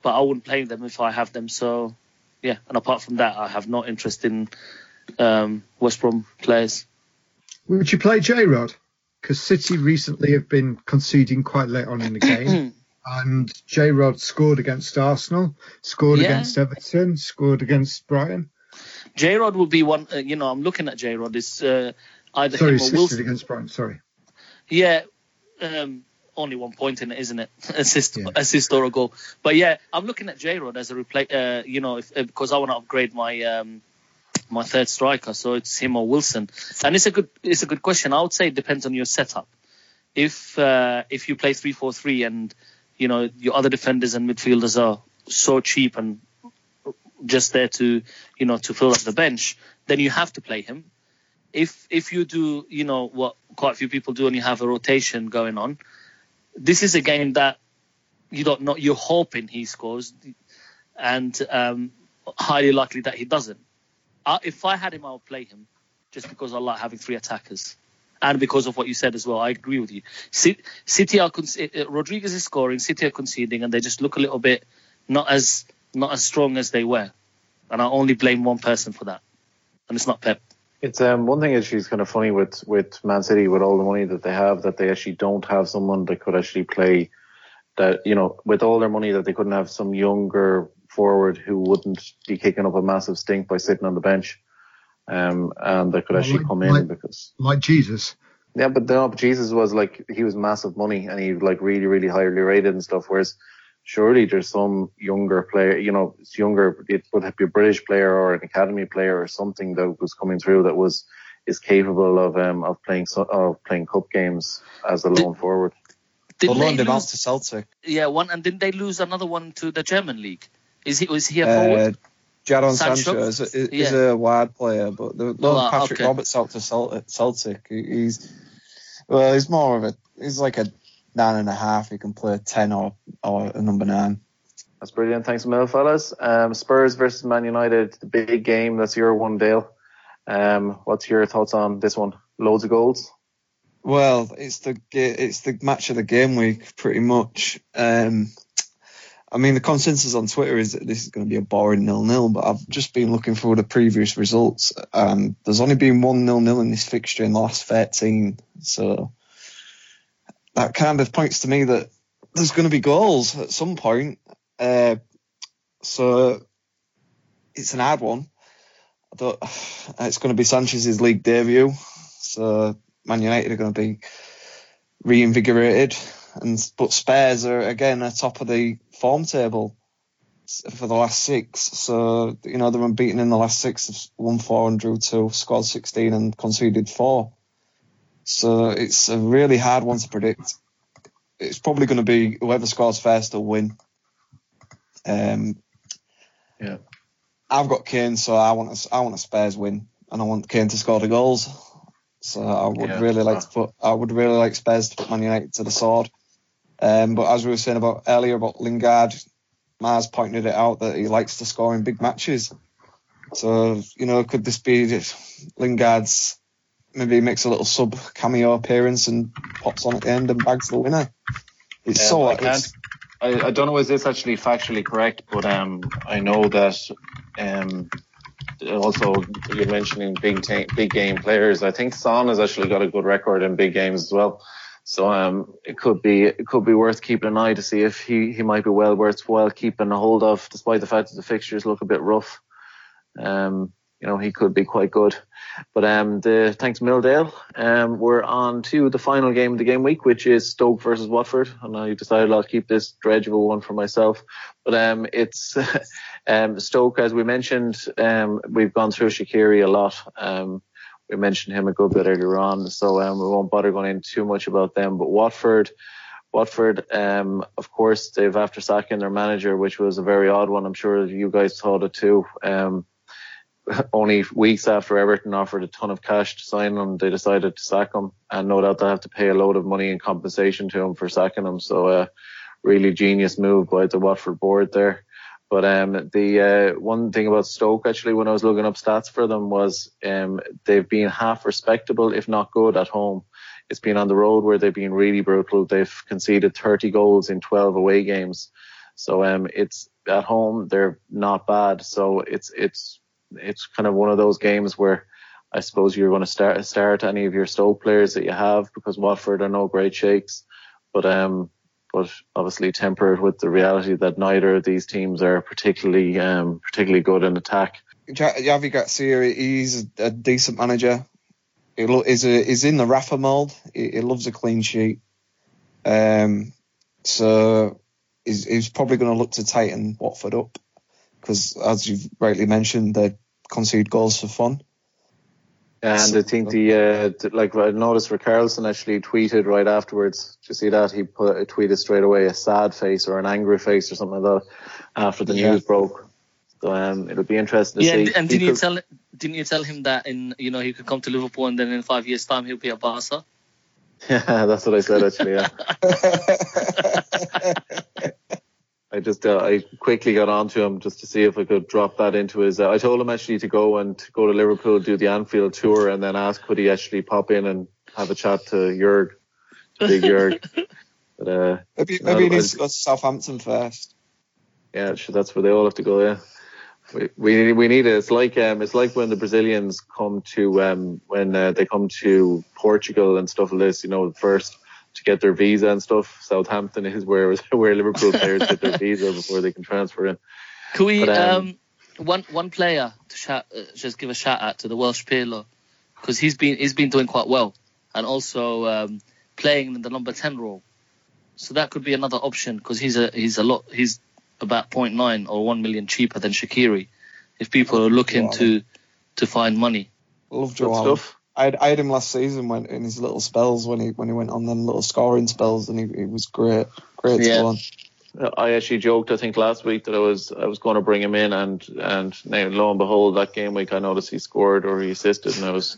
But I wouldn't play them if I have them. So yeah, and apart from that, I have no interest in um, West Brom players. Would you play J Rod? because City recently have been conceding quite late on in the game. and J Rod scored against Arsenal, scored yeah. against Everton, scored against Brighton. J Rod will be one. Uh, you know, I'm looking at J Rod. Is uh, either sorry, him or Wilson against Brighton. Sorry. Yeah, um, only one point in it, isn't it? assist, yeah. assist or a goal. But yeah, I'm looking at J Rod as a replay. Uh, you know, if, uh, because I want to upgrade my um, my third striker, so it's him or Wilson. And it's a good it's a good question. I would say it depends on your setup. If uh, if you play three four three and you know your other defenders and midfielders are so cheap and just there to you know to fill up the bench, then you have to play him. If if you do you know what quite a few people do and you have a rotation going on, this is a game that you don't know you're hoping he scores, and um, highly likely that he doesn't if I had him, I would play him just because I like having three attackers. And because of what you said as well, I agree with you. City are uh, Rodriguez is scoring, City are conceding, and they just look a little bit not as not as strong as they were, and I only blame one person for that, and it's not Pep. It's um one thing is she's kind of funny with with Man City with all the money that they have that they actually don't have someone that could actually play that you know with all their money that they couldn't have some younger forward who wouldn't be kicking up a massive stink by sitting on the bench, um and that could Well, actually like- come in like- because Like Jesus. yeah, but no, but Jesus was like he was massive money and he like really really highly rated and stuff. Whereas surely there's some younger player, you know, it's younger. It would have be a British player or an academy player or something that was coming through that was is capable of um of playing of playing cup games as a lone forward. Didn't loaned they him out lose, to Celtic. yeah, one, and didn't they lose another one to the German league? Is he was he a forward? Uh, Jadon Sancho? Sancho is, is, is Yeah. a wide player, but the loaned Oh, Patrick okay. Roberts out to Celtic. He's well, he's more of a he's like a nine and a half. He can play ten or or a number nine. That's brilliant. Thanks a million, fellas. Um, Spurs versus Man United, the big game. That's your one, Dale. Um, what's your thoughts on this one? Loads of goals. Well, it's the it's the match of the game week, pretty much. Um, I mean, the consensus on Twitter is that this is going to be a boring nil-nil, but I've just been looking through the previous results, and there's only been one nil-nil in this fixture in the last 13. So that kind of points to me that there's going to be goals at some point. Uh, so it's an hard one. It's going to be Sanchez's league debut. So Man United are going to be reinvigorated, and but Spurs are again at top of the form table for the last six. So you know they're unbeaten in the last six, won four and drew two, scored 16 and conceded four. So it's a really hard one to predict. It's probably going to be whoever scores first will win. Um, Yeah. I've got Kane, so I want a, I want a Spurs win, and I want Kane to score the goals. So I would Yeah. really like to put I would really like Spurs to put Man United to the sword. Um, but as we were saying about earlier about Lingard, Mars pointed it out that he likes to score in big matches. So you know, could this be Lingard's maybe he makes a little sub cameo appearance and pops on at the end and bags the winner? It's Um, so I it's-. I, I don't know is this actually factually correct, but um, I know that um, also you're mentioning big ta- big game players. I think Son has actually got a good record in big games as well. So um, it could be it could be worth keeping an eye to see if he, he might be well worthwhile keeping a hold of, despite the fact that the fixtures look a bit rough. Um, you know he could be quite good. But um, the thanks Milldale. Um, we're on to the final game of the game week, which is Stoke versus Watford, and I decided I'll keep this dredge of a one for myself. But um, it's um, Stoke, as we mentioned, um, we've gone through Shaqiri a lot. Um, we mentioned him a good bit earlier on, so um, we won't bother going into too much about them. But Watford. Watford, um, of course, they've after sacking their manager, which was a very odd one. I'm sure you guys thought it too. Um, only weeks after Everton offered a ton of cash to sign him, they decided to sack him, and no doubt they have to pay a load of money in compensation to him for sacking him. So, uh, really genius move by the Watford board there. But um, the uh, one thing about Stoke actually, when I was looking up stats for them, was um, they've been half respectable, if not good, at home. It's been on the road where they've been really brutal. They've conceded 30 goals in 12 away games. So um, it's at home they're not bad. So it's it's it's kind of one of those games where I suppose you're going to start start any of your Stoke players that you have because Watford are no great shakes, but um, but obviously tempered with the reality that neither of these teams are particularly um particularly good in attack. Ja- Javi Gracia, he's a, decent manager. He lo- is a, he's in the Rafa mold. He, he loves a clean sheet. Um, so he's, he's probably going to look to tighten Watford up because, as you've rightly mentioned, they concede goals for fun. And I think the uh, th- like I noticed for Carlson actually tweeted right afterwards. Did you see that he put a tweeted straight away a sad face or an angry face or something like that after the Yeah. news broke. So um, it'll be interesting to Yeah, see. and, and didn't you tell didn't you tell him that in you know he could come to Liverpool and then in five years time he'll be at Barca? Yeah, that's what I said actually. Yeah. I just uh, I quickly got onto him just to see if I could drop that into his. Uh, I told him actually to go and to go to Liverpool, do the Anfield tour, and then ask could he actually pop in and have a chat to Jurg, to big Jurg. But uh, maybe No, maybe he I- needs to go to Southampton first. Yeah, sure, that's where they all have to go. Yeah, we we, we need it. It's like um, it's like when the Brazilians come to um, when uh, they come to Portugal and stuff like this. You know, first to get their visa and stuff. Southampton is where where Liverpool players get their visa before they can transfer in. Can we But, um, um, one one player to shout, uh, just give a shout out to the Welsh Pirlo because he's been he's been doing quite well and also um, playing in the number ten role. So that could be another option because he's a he's a lot he's about 0.9 or one million cheaper than Shaqiri. If people are looking Wow. to to find money, I love Good Allen. stuff. I had, I had him last season when in his little spells when he when he went on them little scoring spells and he, he was great, great Yeah. to go on. I actually joked, I think last week that I was I was going to bring him in, and and now lo and behold, that game week I noticed he scored or he assisted, and I was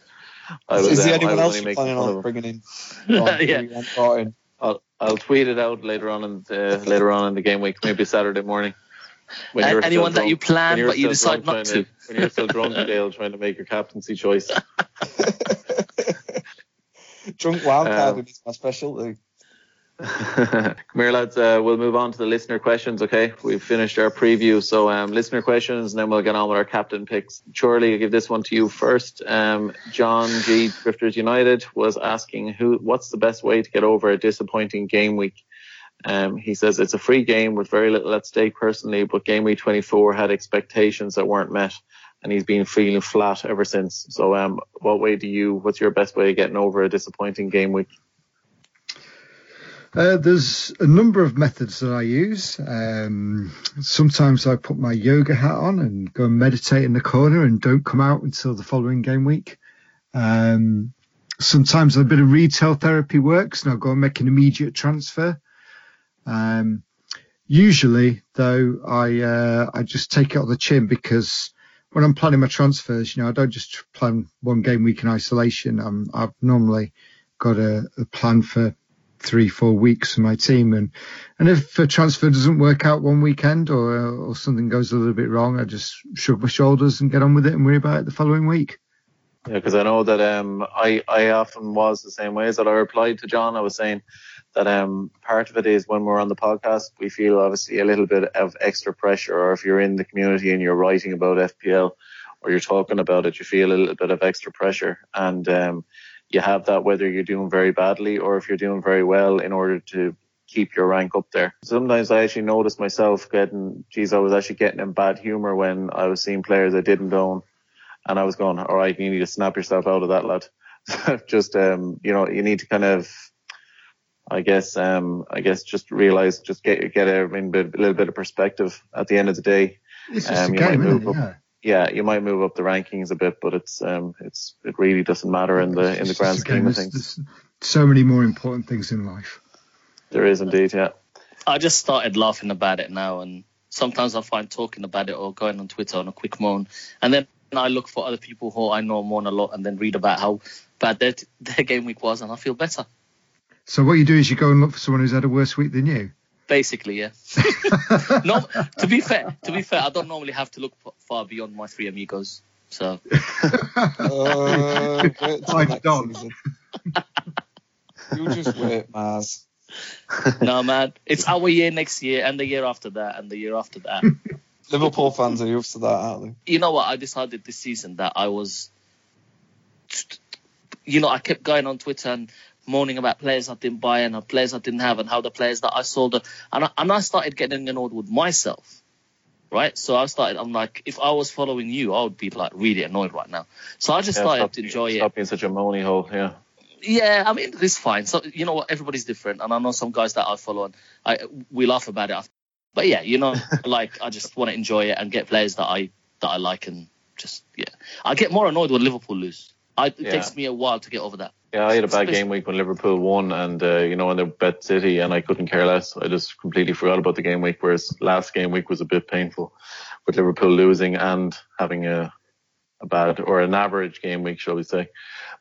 I was, Is there um, I anyone was else only you're making planning on him. bringing in? Go on, Yeah. who you want brought in? I'll I'll tweet it out later on in the, later on in the game week, maybe Saturday morning. When you're anyone still that you drunk- plan you're but you decide not trying to. When you're still drunk, Dale, trying to make your captaincy choice. Drunk wild card Um, is my specialty. Come here, lads. Uh, we'll move on to the listener questions. Okay, we've finished our preview, so um, listener questions, and then we'll get on with our captain picks. Charlie, I'll give this one to you first. Um, John G. Drifters United was asking who, what's the best way to get over a disappointing game week? Um, he says it's a free game with very little at stake personally, but game week 24 had expectations that weren't met, and he's been feeling flat ever since. So, um, what way do you? What's your best way of getting over a disappointing game week? Uh, there's a number of methods that I use. Um, sometimes I put my yoga hat on and go and meditate in the corner and don't come out until the following game week. Um, sometimes a bit of retail therapy works and I'll go and make an immediate transfer. Um, usually, though, I uh, I just take it on the chin because when I'm planning my transfers, you know, I don't just plan one game week in isolation. I'm, I've normally got a, a plan for three, four weeks for my team. And, and if a transfer doesn't work out one weekend or, or something goes a little bit wrong, I just shrug my shoulders and get on with it and worry about it the following week. Yeah, because I know that um, I I often was the same way. As that I replied to John, I was saying that um, part of it is when we're on the podcast, we feel obviously a little bit of extra pressure, or if you're in the community and you're writing about FPL or you're talking about it, you feel a little bit of extra pressure, and um, you have that whether you're doing very badly or if you're doing very well in order to keep your rank up there. Sometimes I actually noticed myself getting, geez, I was actually getting in bad humor when I was seeing players I didn't own and I was going, all right, you need to snap yourself out of that, lad. just, um, you know, you need to kind of, I guess, um, I guess just realize, just get, get a, in bit, a little bit of perspective at the end of the day. It's just Um, a you game, isn't move up. Yeah. Yeah, you might move up the rankings a bit, but it's, um, it's, it really doesn't matter in the, in the grand just game. scheme of There's- things. there's so many more important things in life. There is indeed, yeah. I just started laughing about it now, and sometimes I find talking about it or going on Twitter on a quick moan, and then I look for other people who I know moan a lot, and then read about how bad their their game week was, and I feel better. So what you do is you go and look for someone who's had a worse week than you. Basically, yeah. no, to be fair, to be fair, I don't normally have to look far beyond my three amigos. So Uh, wait till I've next You just wait, Maz. no, man, it's our year next year, and the year after that, and the year after that. Liverpool fans are used to that, aren't they? you know what? I decided this season that I was, you know, I kept going on Twitter and moaning about players I didn't buy and players I didn't have and how the players that I sold, and I, and I started getting annoyed with myself, right? So I started, I'm like, if I was following you, I would be like really annoyed right now. So I just yeah started stop, to enjoy it. Stop being such a moany hole, yeah. Yeah, I mean, it's fine. So you know what? Everybody's different, and I know some guys that I follow, and I we laugh about it. But yeah, you know, like I just want to enjoy it and get players that I that I like, and just yeah, I get more annoyed when Liverpool lose. I, it Yeah. takes me a while to get over that. Yeah, I had a bad game week when Liverpool won, and uh, you know when they bet City, and I couldn't care less. I just completely forgot about the game week. Whereas last game week was a bit painful, with Liverpool losing and having a a bad or an average game week, shall we say?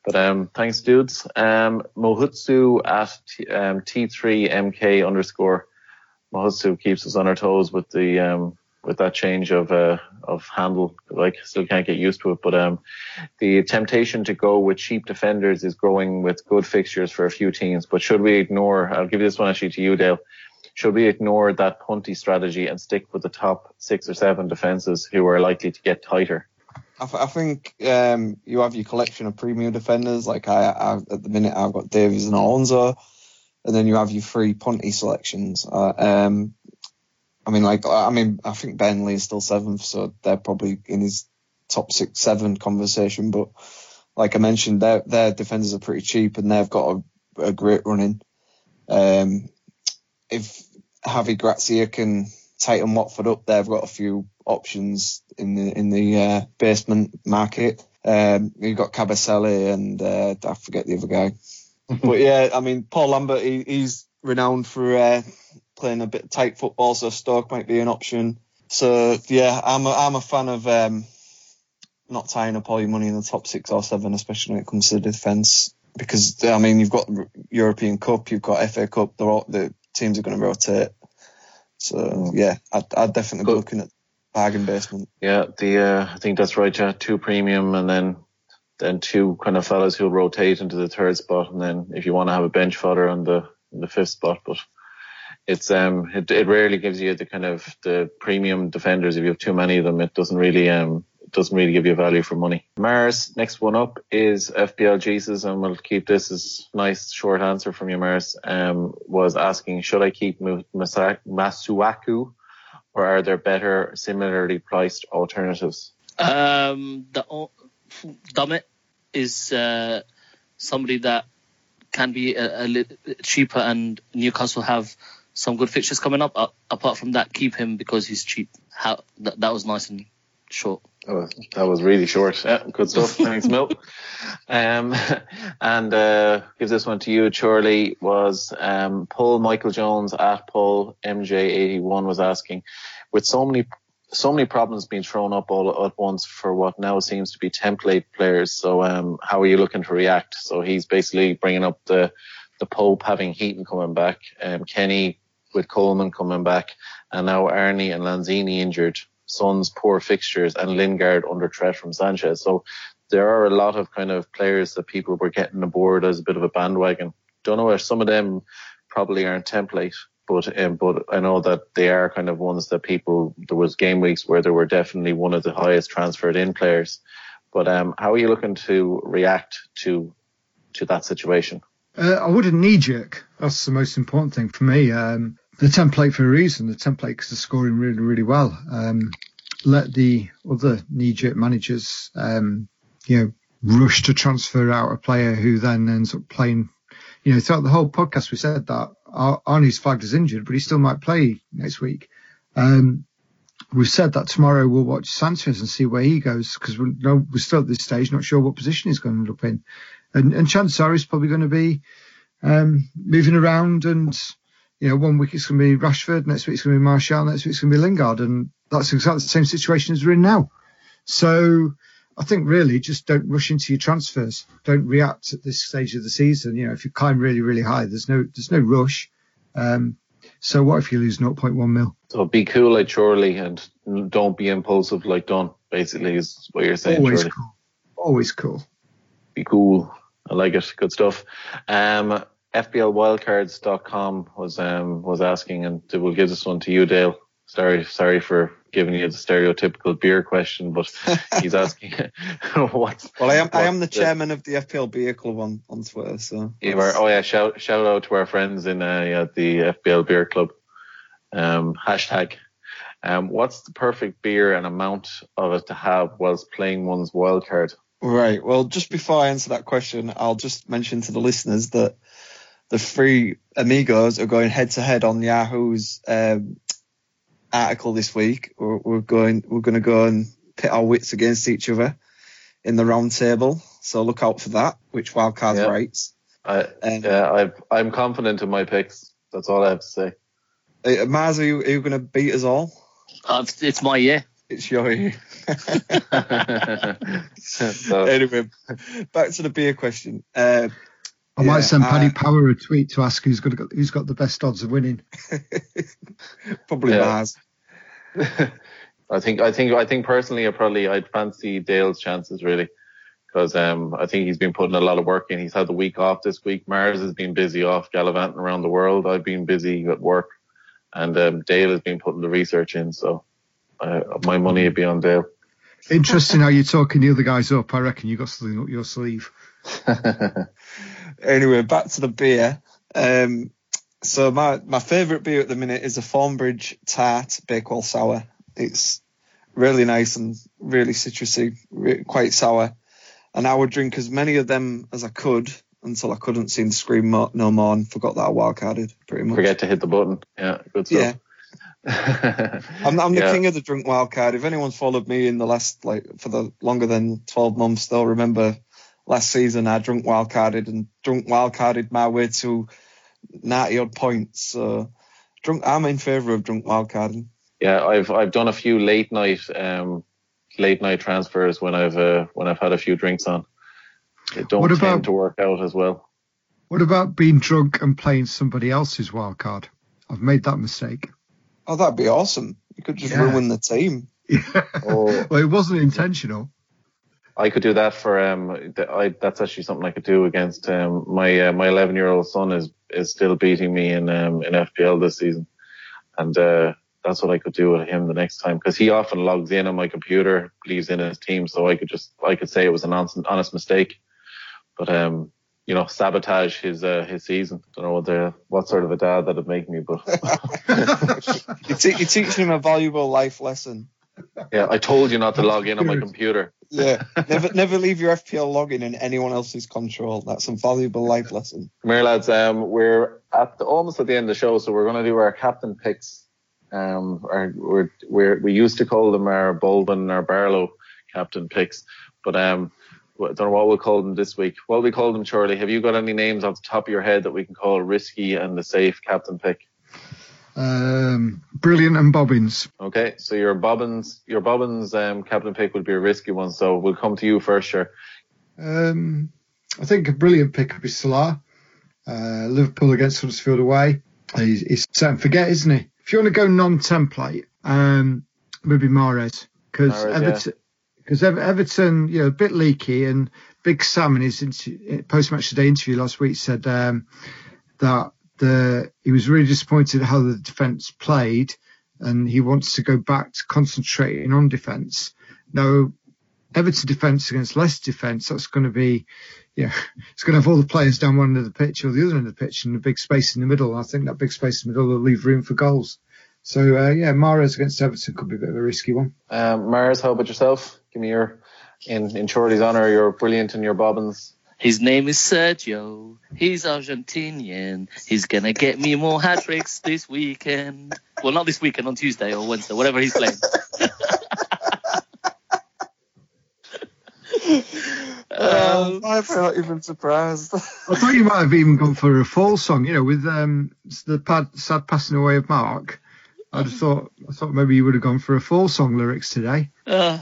But um, thanks, dudes. Um, Mohutsu at T, um, T3MK underscore. Mohutsu keeps us on our toes with the um, with that change of uh, of handle. Like, still can't get used to it, but um, the temptation to go with cheap defenders is growing with good fixtures for a few teams. But should we ignore? I'll give this one actually to you, Dale. should we ignore that punty strategy and stick with the top six or seven defences who are likely to get tighter? I, th- I think um, you have your collection of premium defenders. Like I, I, at the minute, I've got Davies and Alonso, and then you have your three punty selections. Uh, um, I mean, like I mean, I think Burnley is still seventh, so they're probably in his top six, seven conversation. But like I mentioned, their their defenders are pretty cheap, and they've got a, a great running. Um, if Javi Gracia can tighten Watford up, they've got a few options in the in the uh, basement market. Um, you've got Kabasele and uh, I forget the other guy. but yeah, I mean Paul Lambert, he, he's renowned for uh, playing a bit tight football, so Stoke might be an option. So yeah, I'm a, I'm a fan of um, not tying up all your money in the top six or seven, especially when it comes to the defence. Because I mean, you've got European Cup, you've got FA Cup, all, the teams are going to rotate. So yeah, I'd, I'd definitely be looking at bargain basement. Yeah, the uh, I think that's right. Yeah, two premium and then then two kind of fellas who'll rotate into the third spot, and then if you want to have a bench fodder on the the fifth spot, but it's um it, it rarely gives you the kind of the premium defenders. If you have too many of them, it doesn't really um it doesn't really give you value for money. Mars, next one up is FPL Jesus, and we'll keep this as nice short answer from you, Mars. Um, was asking should I keep Masuaku or are there better similarly priced alternatives? Um, the Dummett is uh, somebody that can be a, a cheaper, and Newcastle have some good fixtures coming up. Uh, apart from that, keep him because he's cheap. How that, that was nice and short. Oh, that was really short. Yeah, good stuff. Thanks, Mill. Um, and uh, give this one to you, Charlie. Was um, Paul Michael Jones at Paul MJ81 was asking, with so many so many problems being thrown up all at once for what now seems to be template players. So, um, how are you looking to react? So he's basically bringing up the the Pope having Heaton coming back, um, Kenny with Coleman coming back, and now Arnie and Lanzini injured. Son's poor fixtures and Lingard under threat from Sanchez. So there are a lot of kind of players that people were getting aboard as a bit of a bandwagon. Don't know if some of them probably aren't template, but um, but I know that they are kind of ones that people. There was game weeks where they were definitely one of the highest transferred in players. But um, how are you looking to react to to that situation? Uh, I wouldn't knee jerk. That's the most important thing for me. Um, the template for a reason. The template because they're scoring really, really well. Um, let the other knee-jerk managers, um, you know, rush to transfer out a player who then ends up playing. You know, throughout the whole podcast, we said that Arnie's flagged as injured, but he still might play next week. Um, we've said that tomorrow we'll watch Sanchez and see where he goes because we're, no, we're still at this stage not sure what position he's going to end up in. And, and chances are he's probably going to be um, moving around and you know, one week it's going to be Rashford, next week it's going to be Martial, next week it's going to be Lingard, and that's exactly the same situation as we're in now. So I think really just don't rush into your transfers. Don't react at this stage of the season. You know, if you climb really, really high, there's no there's no rush. Um, so what if you lose 0.1 mil? So be cool like Charlie and don't be impulsive like Don. Basically, is what you're saying. Always Charlie. cool. Always cool. Be cool. I like it. Good stuff. Um, FPLwildcards.com was um was asking, and we'll give this one to you, Dale. Sorry, sorry for giving you the stereotypical beer question, but he's asking what's. Well, I am I am the chairman of the FPL Beer Club on, on Twitter, so. You are, oh yeah, shout shout out to our friends in uh, yeah, the FPL Beer Club. Um, hashtag. Um, what's the perfect beer and amount of it to have whilst playing one's wildcard? Right. Well, just before I answer that question, I'll just mention to the listeners that the three amigos are going head to head on Yahoo's um, article this week. We're, we're going we're going to go and pit our wits against each other in the round table. So look out for that. Which wildcards Yeah. writes? I, Um, yeah, I've, I'm confident in my picks. That's all I have to say. Uh, Mars, are you, are you going to beat us all? Uh, it's my year. It's your year. so, anyway, back to the beer question. Uh, I might Yeah, send Paddy I- Power a tweet to ask who's got who's got the best odds of winning. probably Yeah. Mars. I think I think I think personally I probably I'd fancy Dale's chances really because um I think he's been putting a lot of work in. He's had the week off this week. Mars has been busy off gallivanting around the world. I've been busy at work and um, Dale has been putting the research in, so uh, my money would be on Dale. Interesting how you're talking the other guys up. I reckon you got something up your sleeve. Anyway, back to the beer. Um, so my, my favourite beer at the minute is a Thornbridge Tart Bakewell Sour. It's really nice and really citrusy, re- quite sour. And I would drink as many of them as I could until I couldn't see to scream mo- no more and forgot that I wildcarded pretty much. Forget to hit the button. Yeah, good Yeah. stuff. I'm, I'm the Yeah. king of the drunk wildcard. If anyone's followed me in the last, like, for the longer than 12 months, they'll remember last season I drunk wildcarded and drunk wildcarded my way to 90 odd points. So, drunk, I'm in favour of drunk wildcarding. Yeah, I've I've done a few late night um late night transfers when I've uh, when I've had a few drinks on. They don't What tend about- to work out as well. What about being drunk and playing somebody else's wild card? I've made that mistake. Oh, that'd be awesome. You could just Yeah. ruin the team. Oh, well, it wasn't intentional. I could do that for um. th- I that's actually something I could do against um my uh, my 11 year old son is is still beating me in um in FPL this season, and uh that's what I could do with him the next time because he often logs in on my computer, leaves in his team, so I could just I could say it was an honest, honest mistake, but um you know sabotage his uh his season. I don't know what the what sort of a dad that'd make me, but You te- you're teaching him a valuable life lesson. yeah, I told you not to log in on my computer. Yeah. never, never leave your FPL login in anyone else's control. That's a valuable life lesson. Come here, lads. Um, we're at the, almost at the end of the show, so we're going to do our captain picks. Um, our, we're, we're, we used to call them our Baldwin and our Barlow captain picks, but um, I don't know what we'll call them this week. What we call them, Charlie? Have you got any names off the top of your head that we can call risky and the safe captain pick? Um, brilliant and bobbins. Okay, so your Bobbins, your Bobbins um, captain pick would be a risky one. So we'll come to you first, sure. Um, I think a brilliant pick would be Salah. Uh, Liverpool against Huddersfield away. He's, he's set and forget, isn't he? If you want to go non-template, um, maybe Mahrez because Everton, because Everton, you know, a bit leaky, and Big Sam in his inter- post-match today interview last week said um, that the he was really disappointed how the defence played, and he wants to go back to concentrating on defence. Now, Everton defence against Leicester defence, that's going to be, yeah, it's going to have all the players down one end of the pitch or the other end of the pitch and a big space in the middle. I think that big space in the middle will leave room for goals. So, uh, yeah, Mahrez against Everton could be a bit of a risky one. Um, Mars, how about yourself? Give me your, in, in Shorty's honour, your brilliant and your Bobbins. His name is Sergio. He's Argentinian. He's gonna get me more hat tricks this weekend. Well, not this weekend, on Tuesday or Wednesday, whatever he's playing. Um, I'm not even surprised. I thought you might have even gone for a fall song, you know, with um, the pad, sad passing away of Mark. I'd have thought, I thought maybe you would have gone for a fall song lyrics today. Uh,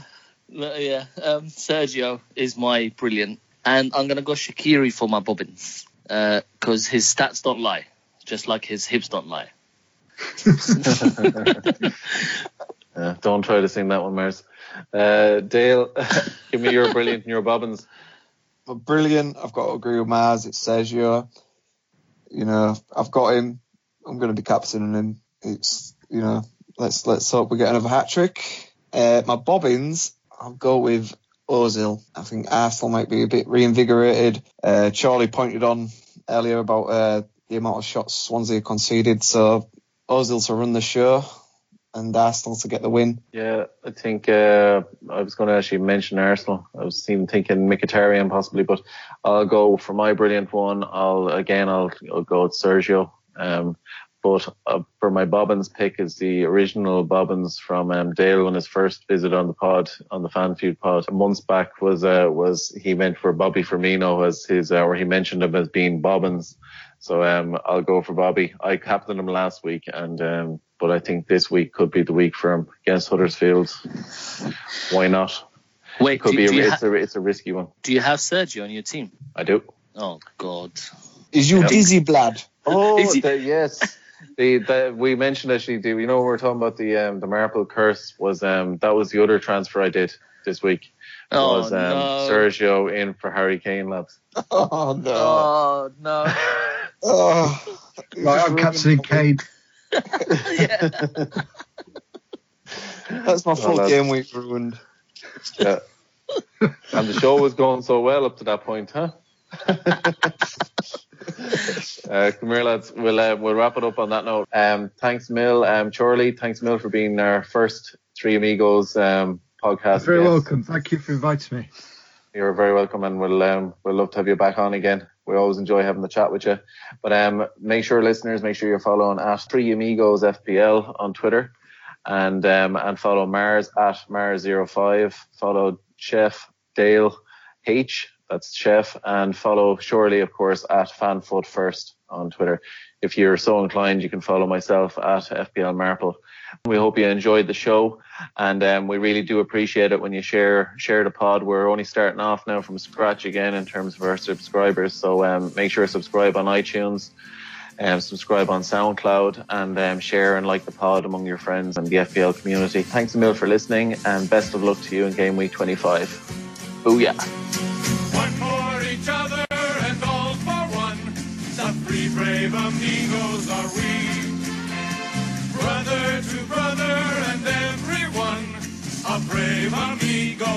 yeah, um, Sergio is my brilliant, and I'm gonna go Shaqiri for my bobbins because his stats don't lie, just like his hips don't lie. Uh, don't try to sing that one, Mars. Uh, Dale, give me your brilliant and your Bobbins. but brilliant. I've got to agree with Mars. It's Sergio. You know, I've got him. I'm going to be captaining him. It's you know, let's let's hope we get another hat trick. Uh, my bobbins, I'll go with Ozil. I think Arsenal might be a bit reinvigorated. Uh, Charlie pointed on earlier about uh, the amount of shots Swansea conceded, so Ozil to run the show and Arsenal to get the win. Yeah, I think uh, I was going to actually mention Arsenal. I was even thinking Mkhitaryan possibly, but I'll go for my brilliant one. I'll again, I'll, I'll go with Sergio. Um, but uh, for my Bobbins pick is the original Bobbins from um, Dale on his first visit on the pod, on the FanFoot pod. Months back was uh, was he meant for Bobby Firmino as his, uh, or he mentioned him as being Bobbins. So um, I'll go for Bobby. I captained him last week, and um, but I think this week could be the week for him against Huddersfield. Why not? Wait, Could do, be do, you it's ha- a it's a risky one. do you have Sergio on your team? I do. Oh God. Is you Yep. dizzy blood? Oh, he- the, yes. The, the we mentioned actually. The, you know, we were talking about the um, the Marple curse was um that was the other transfer I did this week. Oh was um, no. Sergio in for Harry Kane, lads. Oh no! Oh no. Oh, Right, I'm captaining Kane. yeah. That's my full Well, game week ruined. yeah. And the show was going so well up to that point, huh? Uh, come here, lads. We'll uh, we'll wrap it up on that note. Um, thanks, Mill. Um, Charlie, thanks, Mill, for being our first Three Amigos um, podcast. Very guest. welcome. Thank you for inviting me. You're very welcome, and we'll um, we'll love to have you back on again. We always enjoy having the chat with you. But um, make sure, listeners, make sure you're following at Three Amigos FPL on Twitter, and um, and follow Mars at Mars05. Follow Chef Dale H. That's Chef, and follow Shorley, of course, at FanFoot First on Twitter. If you're so inclined, you can follow myself at FPL Marple. We hope you enjoyed the show, and um, we really do appreciate it when you share share the pod. We're only starting off now from scratch again in terms of our subscribers, so um, make sure to subscribe on iTunes, um, subscribe on SoundCloud, and um, share and like the pod among your friends and the FPL community. Thanks a mil for listening, and best of luck to you in game week 25. Booyah! One for each other and all for one. The three brave amigos are we. Brother to brother and everyone, a brave amigo.